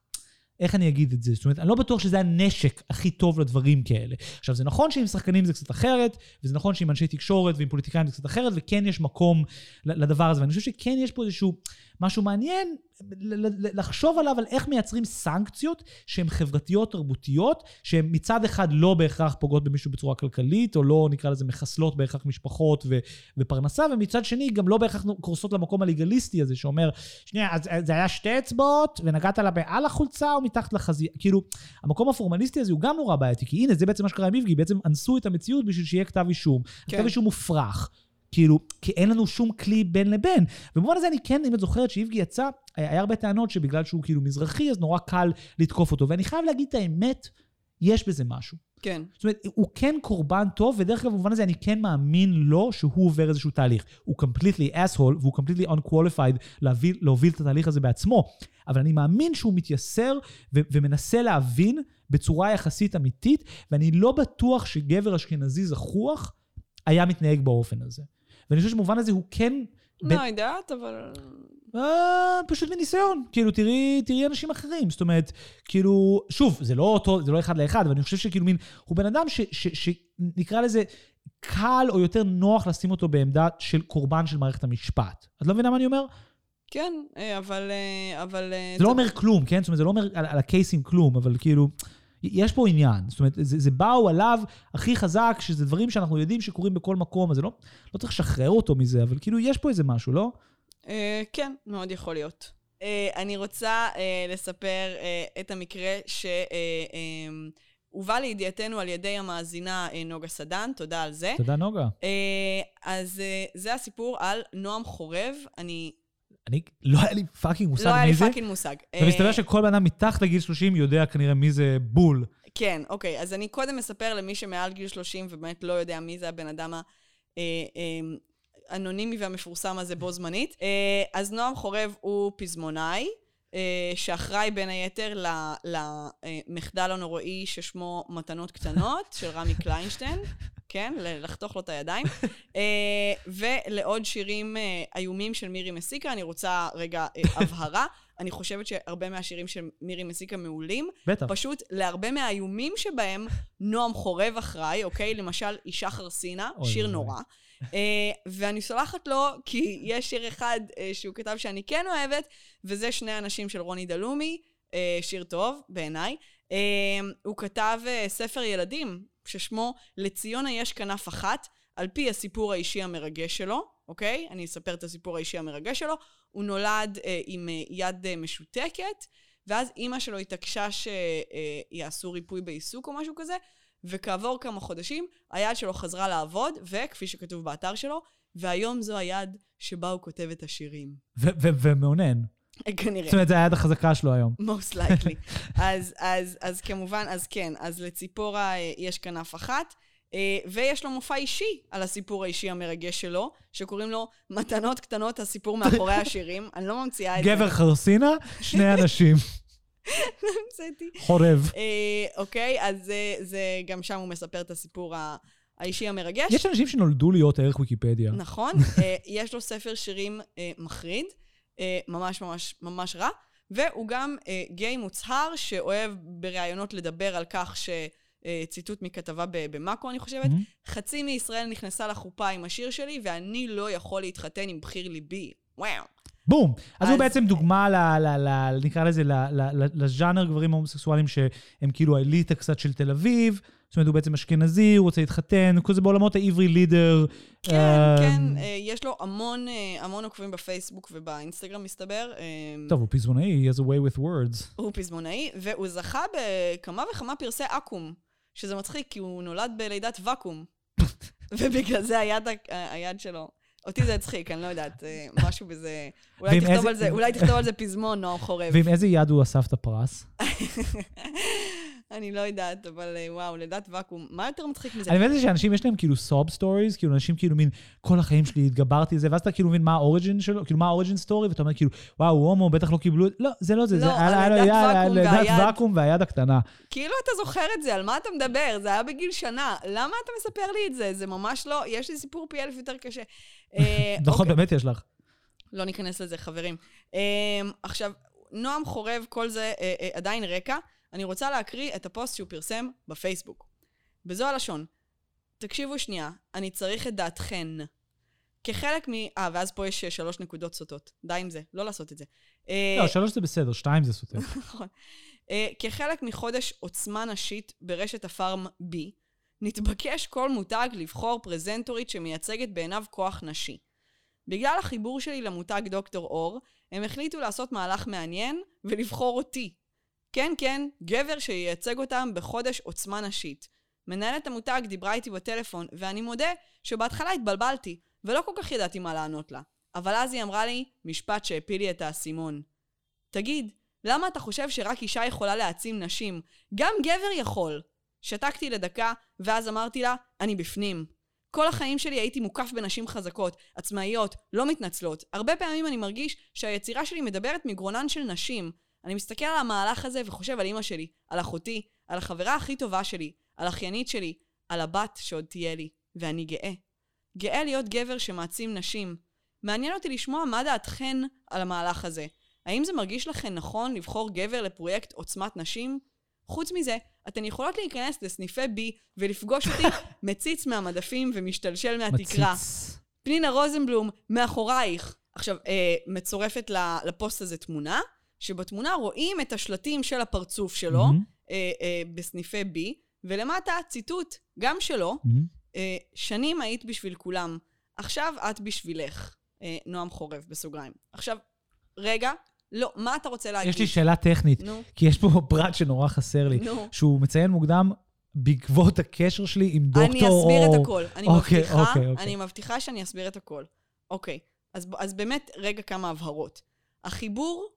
איך אני אגיד את זה? זאת אומרת, אני לא בטוח שזה הנשק הכי טוב לדברים כאלה. עכשיו, זה נכון שעם שחקנים זה קצת אחרת, וזה נכון שעם אנשי תקשורת ועם פוליטיקאים זה קצת אחרת, וכן יש מקום לדבר הזה, ואני חושב שכן יש פה איזשהו משהו מעניין לחשוב עליו, על איך מייצרים סנקציות שהן חברתיות תרבותיות, שהן מצד אחד לא בהכרח פוגעות במישהו בצורה כלכלית, או לא נקרא לזה מחסלות בהכרח משפחות ו- ופרנסה, ומצד שני גם לא בהכרח קורסות למקום הלגליסטי הזה, שאומר, שנייה, אז זה היה שתי אצבעות, ונגעת לה מעל החולצה או מתחת לחזייה, כאילו, המקום הפורמליסטי הזה הוא גם נורא בעייתי, כי הנה, זה בעצם מה שקרה עם איבגי, בעצם אנסו את המציאות בשביל שיהיה כתב אישום. כן. כתב אישום מופרך. כאילו, כי אין לנו שום כלי בין לבין. במובן הזה אני כן, אם את זוכרת שאיבגי יצא, היה היה הרבה טענות שבגלל שהוא כאילו מזרחי, אז נורא קל לתקוף אותו. ואני חייב להגיד את האמת, יש בזה משהו. כן. זאת אומרת, הוא כן קורבן טוב, ודרך אגב, במובן הזה אני כן מאמין לו שהוא עובר איזשהו תהליך. הוא completely asshole, והוא completely unqualified להוביל, להוביל את התהליך הזה בעצמו. אבל אני מאמין שהוא מתייסר ו- ומנסה להבין בצורה יחסית אמיתית, ואני לא בטוח שגבר אשכנזי זחוח היה מתנהג באופן הזה. ואני חושב שבמובן הזה הוא כן... ב- לא יודעת, אבל... אה, פשוט מניסיון. כאילו, תראי, תראי אנשים אחרים. זאת אומרת, כאילו, שוב, זה לא אותו, זה לא אחד לאחד, אבל אני חושב שכאילו מין, הוא בן אדם שנקרא לזה, קל או יותר נוח לשים אותו בעמדה של קורבן של מערכת המשפט. את לא מבינה מה אני אומר? כן, אה, אבל... אה, אבל... אה, זה לא אומר כלום, כן? זאת אומרת, זה לא אומר על, על הקייסים כלום, אבל כאילו, יש פה עניין. זאת אומרת, זה, זה באו עליו הכי חזק, שזה דברים שאנחנו יודעים שקורים בכל מקום, אז זה לא, לא צריך לשחרר אותו מזה, אבל כאילו, יש פה איזה משהו, לא? אה, כן, מאוד יכול להיות. אה, אני רוצה אה, לספר אה, את המקרה שהובא לידיעתנו על ידי המאזינה נוגה סדן, תודה על זה. תודה, נוגה. אז זה הסיפור על נועם חורב. אני... אני, לא היה לי fucking מושג לא היה לי מי זה. fucking מושג. ומסתבר אה, שכל בן אדם מתחת לגיל 30 יודע כנראה מי זה בול. כן, אוקיי. אז אני קודם אספר למי שמעל גיל 30 ובאמת לא יודע מי זה הבן אדם האנונימי והמפורסם הזה בו זמנית. אה, אז נועם חורב הוא פזמונאי. אה, שאחראי בין היתר למחדל הנוראי ששמו מתנות קטנות, של רמי קליינשטיין, כן? לחתוך לו את הידיים. אה, ולעוד שירים אה, איומים של מירי מסיקה. אני רוצה רגע אה, הבהרה. אני חושבת שהרבה מהשירים של מירי מסיקה מעולים. בטח. פשוט להרבה מהאיומים שבהם נועם חורב אחראי, אוקיי? למשל, אישה חרסינה, שיר. נורא. ואני סולחת לו, כי יש שיר אחד שהוא כתב שאני כן אוהבת, וזה שני אנשים של רוני דלומי, שיר טוב בעיניי. הוא כתב ספר ילדים, ששמו "לציונה יש כנף אחת", על פי הסיפור האישי המרגש שלו, אוקיי? אני אספר את הסיפור האישי המרגש שלו. הוא נולד אה, עם אה, יד אה, משותקת, ואז אימא שלו התעקשה שיעשו ריפוי בעיסוק או משהו כזה, וכעבור כמה חודשים היד שלו חזרה לעבוד, וכפי שכתוב באתר שלו, והיום זו היד שבה הוא כותב את השירים. ומאונן. כנראה. זאת אומרת, זה היד החזקה שלו היום. most likely. אז, אז, אז כמובן, אז כן, אז לציפורה אה, יש כנף אחת, אה, ויש לו מופע אישי על הסיפור האישי המרגש שלו, שקוראים לו מתנות קטנות, הסיפור מאחורי השירים. אני לא ממציאה את זה. גבר חרסינה, שני אנשים. לא המצאתי. חורב. אה, אוקיי, אז זה, זה, גם שם הוא מספר את הסיפור ה- האישי המרגש. יש אנשים שנולדו להיות ערך ויקיפדיה. נכון, יש לו ספר שירים מחריד, ממש ממש ממש רע, והוא גם אה, גיי מוצהר שאוהב בראיונות לדבר על כך ש... אה, ציטוט מכתבה במאקו, אני חושבת, מהמם. חצי מישראל נכנסה לחופה עם השיר שלי, ואני לא יכול להתחתן עם בחיר ליבי. וואו. בום. אז הוא בעצם דוגמה, ל, ל, ל, נקרא לזה, לז'אנר גברים הומוסקסואלים שהם כאילו האליטה קצת של תל אביב. זאת אומרת, הוא בעצם אשכנזי, הוא רוצה להתחתן, הוא כזה בעולמות העברי לידר. כן, אה, כן, אה, יש לו המון, אה, המון עוקבים בפייסבוק ובאינסטגרם, מסתבר. אה, טוב, הוא פזמונאי, he has a way with words. הוא פזמונאי, והוא זכה בכמה וכמה פרסי אקו"ם, שזה מצחיק, כי הוא נולד בלידת ואקום. ובגלל זה היד, היד שלו. אותי זה הצחיק, אני לא יודעת, אה, משהו בזה... אולי תכתוב איזה- על זה, אולי תכתוב על זה פזמון, נועם חורב. ועם איזה יד הוא אסף את הפרס? אני לא יודעת, אבל אה, וואו, לידת ואקום, מה יותר מצחיק מזה? אני מבין שאנשים יש להם כאילו sob stories, כאילו אנשים כאילו מין, כל החיים שלי התגברתי לזה, ואז אתה כאילו מבין מה ה origin שלו, כאילו מה ה origin story, ואתה אומר כאילו, וואו, הוא הומו, בטח לא קיבלו את... לא, זה לא זה, זה לא, היה- לידת. ואקום והיד הקטנה. כאילו אתה זוכר את זה, על מה אתה מדבר? זה היה בגיל שנה. למה אתה מספר לי את זה? זה ממש לא... יש לי סיפור פי אלף יותר קשה. אה, נכון, אוקיי. באמת יש לך. לא ניכנס לזה, חברים. Um, עכשיו, נועם חורב, כל זה עדיין רקע. אני רוצה להקריא את הפוסט שהוא פרסם בפייסבוק. בזו הלשון, תקשיבו שנייה, אני צריך את דעתכן. כחלק מ... אה, ואז פה יש אה, שלוש נקודות סוטות. די עם זה, לא לעשות את זה. אה, לא, שלוש זה בסדר, שתיים זה סותר. נכון. אה, כחלק מחודש עוצמה נשית ברשת הפארם B, נתבקש כל מותג לבחור פרזנטורית שמייצגת בעיניו כוח נשי. בגלל החיבור שלי למותג דוקטור אור, הם החליטו לעשות מהלך מעניין ולבחור אותי. כן, כן, גבר שייצג אותם בחודש עוצמה נשית. מנהלת המותג דיברה איתי בטלפון, ואני מודה שבהתחלה התבלבלתי, ולא כל כך ידעתי מה לענות לה. אבל אז היא אמרה לי משפט שהפיל לי את האסימון. תגיד, למה אתה חושב שרק אישה יכולה להעצים נשים? גם גבר יכול. שתקתי לדקה, ואז אמרתי לה, אני בפנים. כל החיים שלי הייתי מוקף בנשים חזקות, עצמאיות, לא מתנצלות. הרבה פעמים אני מרגיש שהיצירה שלי מדברת מגרונן של נשים. אני מסתכל על המהלך הזה וחושב על אמא שלי, על אחותי, על החברה הכי טובה שלי, על אחיינית שלי, על הבת שעוד תהיה לי, ואני גאה. גאה להיות גבר שמעצים נשים. מעניין אותי לשמוע מה דעתכן על המהלך הזה. האם זה מרגיש לכן נכון לבחור גבר לפרויקט עוצמת נשים? חוץ מזה, אתן יכולות להיכנס לסניפי בי ולפגוש אותי מציץ מהמדפים ומשתלשל מהתקרה. מציץ. פנינה רוזנבלום, מאחורייך. עכשיו, אה, מצורפת לפוסט הזה תמונה, שבתמונה רואים את השלטים של הפרצוף שלו מהמם, אה, אה, בסניפי בי, ולמטה ציטוט, גם שלו, מהמם. אה, שנים היית בשביל כולם, עכשיו את בשבילך. אה, נועם חורב, בסוגריים. עכשיו, רגע, לא, מה אתה רוצה להגיד? יש לי שאלה טכנית, נו, כי יש פה פרט שנורא חסר לי, נו. שהוא מציין מוקדם בעקבות הקשר שלי עם דוקטור אני אסביר אור. את הכל. אני אוקיי, מבטיחה, אוקיי, אוקיי. אני מבטיחה שאני אסביר את הכל. אוקיי, אז, אז באמת, רגע כמה הבהרות. החיבור,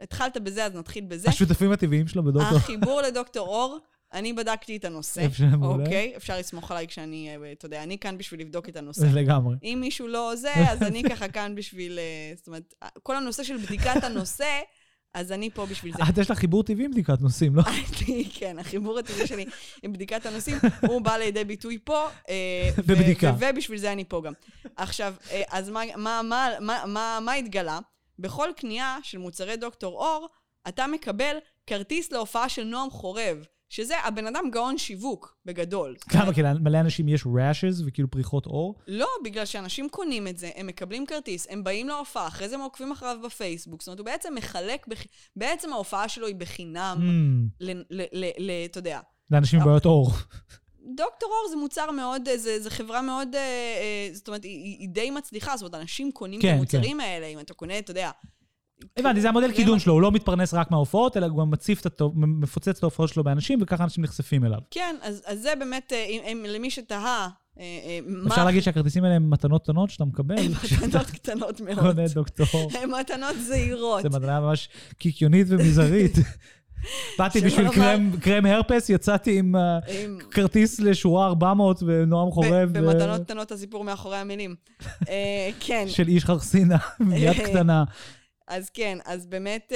התחלת בזה, אז נתחיל בזה. השותפים הטבעיים שלו בדוקטור. החיבור לדוקטור אור, אני בדקתי את הנושא. אפשר, מעולה. אוקיי, אפשר לסמוך עליי כשאני, אה, אתה יודע, אני כאן בשביל לבדוק את הנושא. לגמרי. אם מישהו לא זה, אז אני ככה כאן בשביל, אה, זאת אומרת, כל הנושא של בדיקת הנושא, אז אני פה בשביל זה. את יש לך חיבור טבעי עם בדיקת נושאים, לא? כן, החיבור הטבעי שלי עם בדיקת הנושאים, הוא בא לידי ביטוי פה. אה, בבדיקה. ו- ובשביל זה אני פה גם. עכשיו, אה, אז מה התגלה? בכל קנייה של מוצרי דוקטור אור, אתה מקבל כרטיס להופעה של נועם חורב. שזה, הבן אדם גאון שיווק, בגדול. כמה, כי למלא אנשים יש rashes וכאילו פריחות עור? לא, בגלל שאנשים קונים את זה, הם מקבלים כרטיס, הם באים להופעה, אחרי זה הם עוקבים אחריו בפייסבוק. זאת אומרת, הוא בעצם מחלק, בח... בעצם ההופעה שלו היא בחינם, Mm. ל... אתה יודע. לאנשים עם בעיות עור. דוקטור אור זה מוצר מאוד, זה, זה חברה מאוד, אה, אה, זאת אומרת, היא, היא די מצליחה, זאת אומרת, אנשים קונים כן, את המוצרים האלה, אם אתה קונה, אתה יודע. הבנתי, זה המודל קרם- קידום שלו, הוא לא מתפרנס רק מההופעות, אלא הוא גם מציף את הטוב, מפוצץ את ההופעות שלו באנשים, וככה אנשים נחשפים אליו. כן, אז, אז זה באמת, אה, אם, אם, למי שתהה. אפשר להגיד שהכרטיסים האלה הם מתנות קטנות שאתה מקבל, כשאתה מתנות קטנות מאוד. קונה דוקטור. הן מתנות זהירות. זה מתנה ממש קיקיונית ומזערית. באתי בשביל קרם- הרפס, יצאתי עם אה, כרטיס לשורה 400 ונועם חורב. אה, במתנות קטנות הסיפור מאחורי המילים. אה, כן, של איש חרסינה, עם יד קטנה. אז כן, אז באמת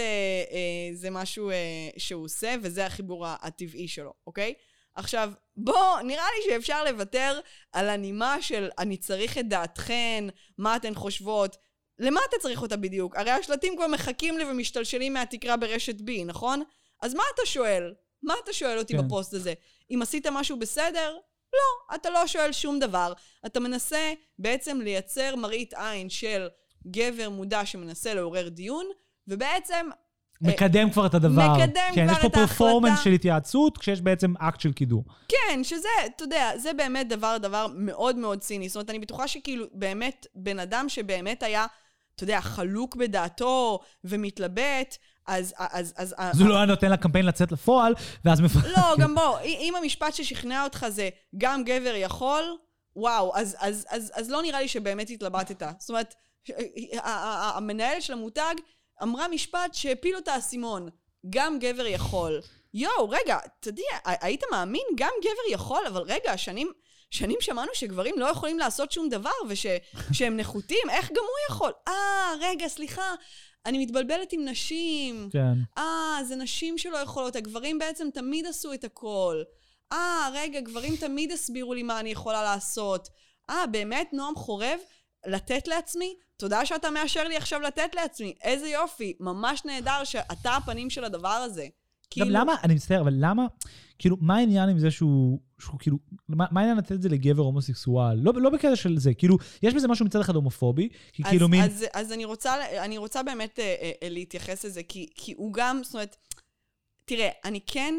זה משהו שהוא עושה, וזה החיבור הטבעי שלו, אוקיי? עכשיו, בוא, נראה לי שאפשר לוותר על הנימה של אני צריך את דעתכן, מה אתן חושבות. למה אתה צריך אותה בדיוק? הרי השלטים כבר מחכים לי ומשתלשלים מהתקרה ברשת B, נכון? אז מה אתה שואל? מה אתה שואל אותי כן. בפוסט הזה? אם עשית משהו בסדר? לא, אתה לא שואל שום דבר. אתה מנסה בעצם לייצר מראית עין של גבר מודע שמנסה לעורר דיון, ובעצם מקדם כבר את הדבר. אה, מקדם כן, כבר יש פה את ההחלטה. פרפורמנס של התייעצות, כשיש בעצם אקט של קידום. כן, שזה, אתה יודע, זה באמת דבר, דבר מאוד מאוד ציני. זאת אומרת, אני בטוחה שכאילו, באמת, בן אדם שבאמת היה, אתה יודע, חלוק בדעתו ומתלבט, אז... אז, אז, אז הוא לא היה נותן לקמפיין לצאת לפועל, ואז מפ... לא, גם בוא, אם המשפט ששכנע אותך זה גם גבר יכול, וואו, אז, אז, אז, אז לא נראה לי שבאמת התלבטת. זאת אומרת, ש- ה- ה- ה- המנהל של המותג אמרה משפט שהפיל אותה האסימון, גם גבר יכול. יואו, רגע, ה- היית מאמין? גם גבר יכול, אבל רגע, שנים... שנים שמענו שגברים לא יכולים לעשות שום דבר ושהם נחותים, איך גם הוא יכול? אה, רגע, סליחה, אני מתבלבלת עם נשים. כן. אה, זה נשים שלא יכולות, הגברים בעצם תמיד עשו את הכל. אה, רגע, גברים תמיד הסבירו לי מה אני יכולה לעשות. אה, באמת, נועם חורב? לתת לעצמי? תודה שאתה מאשר לי עכשיו לתת לעצמי. איזה יופי, ממש נהדר שאתה הפנים של הדבר הזה. גם למה, אני מצטער, אבל למה, כאילו, מה העניין עם זה שהוא, שהוא כאילו, מה מה העניין לתת את זה לגבר הומוסקסואל? לא, לא בקטע של זה, כאילו, יש בזה משהו מצד אחד הומופובי, כי אז, כאילו מין, אז, אז אני רוצה, אני רוצה באמת אה, אה, להתייחס לזה, כי, כי הוא גם, זאת אומרת, תראה, אני כן,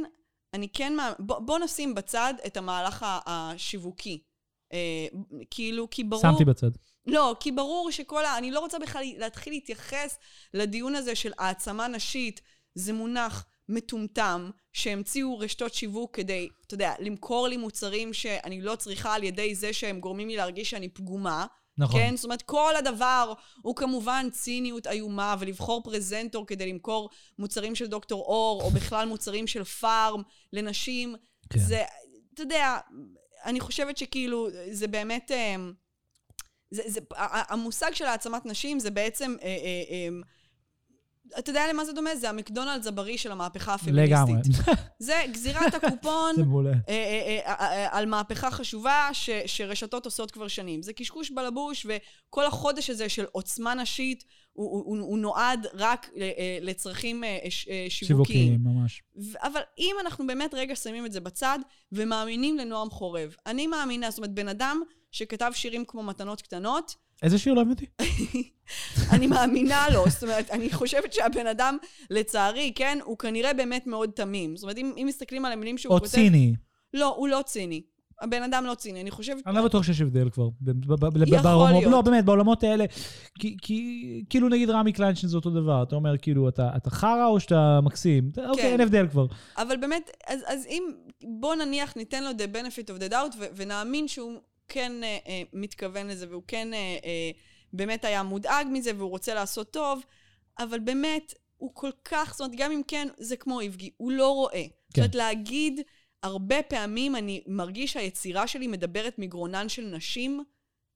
אני כן, בוא, בוא נשים בצד את המהלך השיווקי. אה, כאילו, כי ברור... שמתי בצד. לא, כי ברור שכל ה... אני לא רוצה בכלל להתחיל להתייחס לדיון הזה של העצמה נשית. זה מונח מטומטם שהמציאו רשתות שיווק כדי, אתה יודע, למכור לי מוצרים שאני לא צריכה על ידי זה שהם גורמים לי להרגיש שאני פגומה. נכון. כן? זאת אומרת, כל הדבר הוא כמובן ציניות איומה, ולבחור פרזנטור כדי למכור מוצרים של דוקטור אור, או בכלל מוצרים של פארם לנשים. כן. זה, אתה יודע, אני חושבת שכאילו, זה באמת... אה, זה, זה, המושג של העצמת נשים זה בעצם, אה, אה, אה, אתה יודע למה זה דומה? זה המקדונלדס הבריא של המהפכה הפמיניסטית. לגמרי. זה גזירת הקופון. אה, אה, אה, על מהפכה חשובה ש, שרשתות עושות כבר שנים. זה קשקוש בלבוש, וכל החודש הזה של עוצמה נשית, הוא, הוא, הוא, הוא נועד רק לצרכים שיווקיים. שיווקיים, ממש. ו- אבל אם אנחנו באמת רגע שמים את זה בצד, ומאמינים לנועם חורב, אני מאמינה, זאת אומרת, בן אדם שכתב שירים כמו מתנות קטנות, איזה שיר לא הבנתי? אני מאמינה לו, זאת אומרת, אני חושבת שהבן אדם, לצערי, כן, הוא כנראה באמת מאוד תמים. זאת אומרת, אם, אם מסתכלים על המילים שהוא או כותב... ציני. לא, הוא לא ציני. הבן אדם לא ציני, אני חושבת... אני לא בטוח שיש הבדל כבר. יכול להיות. לא, באמת, בעולמות האלה. כאילו נגיד רמי קליינשטיין זה אותו דבר. אתה אומר, כאילו, אתה חרא או שאתה מקסים? אוקיי, אין הבדל כבר. אבל באמת, אז, אם, בוא נניח, ניתן לו the benefit of the doubt, ונאמין שהוא כן אה, אה, מתכוון לזה, והוא כן אה, אה, באמת היה מודאג מזה, והוא רוצה לעשות טוב, אבל באמת, הוא כל כך, זאת אומרת, גם אם כן, זה כמו איבגי, הוא לא רואה. כן. זאת אומרת, להגיד, הרבה פעמים אני מרגיש שהיצירה שלי מדברת מגרונן של נשים,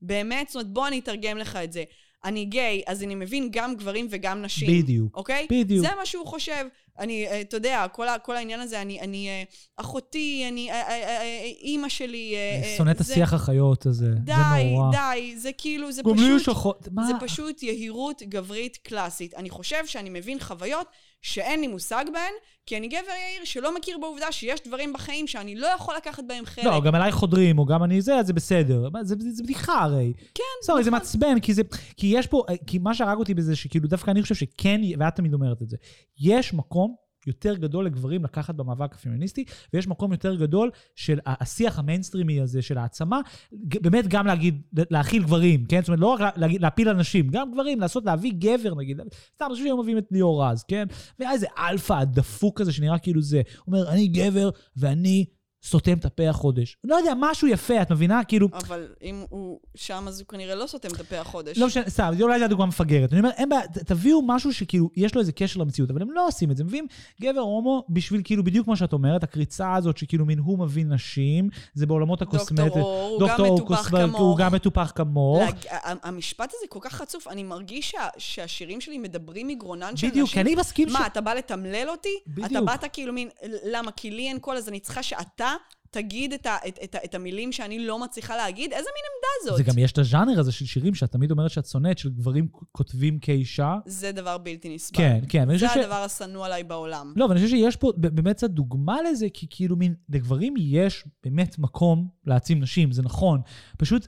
באמת, זאת אומרת, בוא אני אתרגם לך את זה. אני גיי, אז אני מבין גם גברים וגם נשים. בדיוק. אוקיי? בדיוק. זה מה שהוא חושב. אני, אה, אתה יודע, כל, ה, כל העניין הזה, אני, אני אה, אחותי, אני, אה, אימא שלי... אה, שונא את זה- השיח החיות הזה, זה די, נורא. די, זה כאילו, זה פשוט... אחות, מה? זה פשוט יהירות גברית קלאסית. אני חושב שאני מבין חוויות שאין לי מושג בהן, כי אני גבר יהיר שלא מכיר בעובדה שיש דברים בחיים שאני לא יכול לקחת בהם חלק. לא, גם אליי חודרים, או גם אני זה, אז זה בסדר. זה, זה, זה בדיחה הרי. כן, סורי, זה מעצבן, כי זה... כי יש פה... כי מה שהרג אותי בזה, שכאילו דווקא אני חושב שכן, ואת תמיד אומרת את זה, יש מקום יותר גדול לגברים לקחת במאבק הפמיניסטי, ויש מקום יותר גדול של השיח המיינסטרימי הזה של העצמה, באמת גם להגיד, להכיל גברים, כן? זאת אומרת, לא רק לה- להגיד, להפיל אנשים, גם גברים, לעשות, להביא גבר, נגיד. סתם, אני חושב שהיום מביאים את ליאור רז, כן? והיה איזה אלפא הדפוק כזה שנראה כאילו זה. אומר, אני גבר ואני סותם את הפה החודש. לא יודע, משהו יפה, את מבינה? כאילו... אבל אם הוא שם, אז הוא כנראה לא סותם את הפה החודש. לא משנה, סתם, אולי זו הדוגמה מפגרת. אני אומר, אין בעיה, תביאו משהו שכאילו, יש לו איזה קשר למציאות, אבל הם לא עושים את זה. מביאים גבר הומו בשביל כאילו, בדיוק כמו שאת אומרת, הקריצה הזאת שכאילו מין הוא מבין נשים, זה בעולמות הקוסמטיים. דוקטור אור, הוא גם מטופח כמוך. הוא גם מטופח כמוך. המשפט הזה כל כך חצוף, אני מרגיש שה- שהשירים שלי מדברים מגרונן של בדיוק, נשים. אני מסכים ש... מה, אתה בא לתמלל אותי? בדיוק. אתה באת כאילו מין, למה? כי לי אין קול, אז אני צריכה שאתה תגיד את, ה, את, את, את המילים שאני לא מצליחה להגיד? איזה מין עמדה זאת? זה גם יש את הז'אנר הזה של שירים שאת תמיד אומרת שאת שונאת, של גברים כותבים כאישה. זה דבר בלתי נסבל. כן, כן. זה חושב ש... הדבר השנוא עליי בעולם. לא, ואני חושב שיש פה באמת קצת דוגמה לזה, כי כאילו מין, לגברים יש באמת מקום להעצים נשים, זה נכון. פשוט,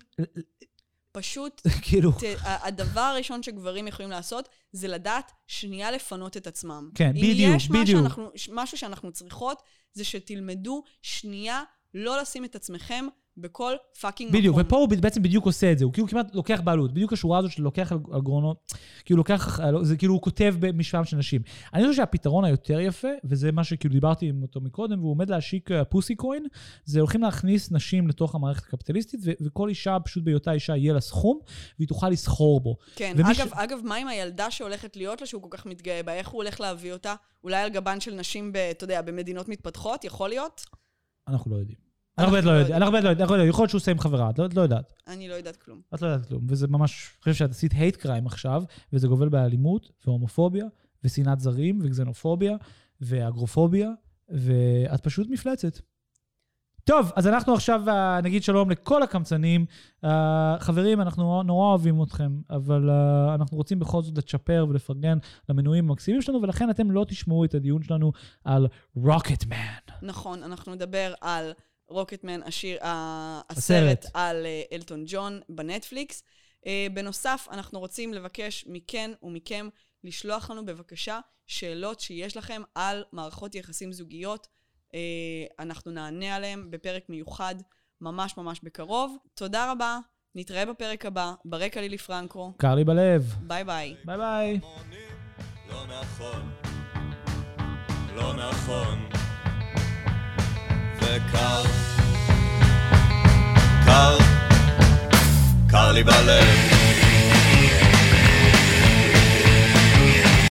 פשוט, כאילו, ת, הדבר הראשון שגברים יכולים לעשות, זה לדעת שנייה לפנות את עצמם. כן, אם בדיוק, יש מה בדיוק. שאנחנו, משהו שאנחנו צריכות, זה שתלמדו שנייה לא לשים את עצמכם בכל fucking מקום. בדיוק, ופה הוא בעצם בדיוק עושה את זה, הוא כאילו כמעט לוקח בעלות, בדיוק השורה הזאת של לוקח על גרונות, כאילו לוקח, זה כאילו הוא כותב בשם של נשים. אני חושב שהפתרון היותר יפה, וזה מה שכאילו דיברתי עם אותו מקודם, והוא עומד להשיק pussy coin, זה הולכים להכניס נשים לתוך המערכת הקפיטליסטית, ו- וכל אישה, פשוט בהיותה אישה, יהיה לה סכום, והיא תוכל לסחור בו. כן, אגב, ש- אגב, מה עם הילדה שהולכת להיות לה, שהוא כל כך מתגאה בה? איך הוא הולך להביא אותה? אולי על גבן של נשים, אתה יודע, במדינות מתפתחות? יכול להיות? אנחנו לא יודעים. אנחנו באמת לא. יודעים, אנחנו באמת לא אנחנו לא יכול להיות שהוא עושה עם חברה, את לא- את לא יודעת. אני לא יודעת כלום. את לא יודעת כלום, וזה ממש, אני חושב שאת עשית הייט קריים עכשיו, וזה גובל באלימות, והומופוביה, ושנאת זרים, וגזנופוביה, ואגרופוביה, ואת פשוט מפלצת. טוב, אז אנחנו עכשיו אה, נגיד שלום לכל הקמצנים. אה, חברים, אנחנו נורא אוהבים אתכם, אבל אה, אנחנו רוצים בכל זאת לצ'פר ולפרגן למנויים המקסימים שלנו, ולכן אתם לא תשמעו את הדיון שלנו על רוקטמן. נכון, אנחנו נדבר על רוקטמן, השיר, הסרט. על אה, אלטון ג'ון בנטפליקס. אה, בנוסף, אנחנו רוצים לבקש מכן ומכם לשלוח לנו בבקשה שאלות שיש לכם על מערכות יחסים זוגיות. אה, אנחנו נענה עליהם בפרק מיוחד ממש ממש בקרוב. תודה רבה, נתראה בפרק הבא, ברקע לילי פרנקו. קר לי בלב. ביי ביי. ביי ביי. לא נכון, לא נכון. וקר, קר, קר לי בלב.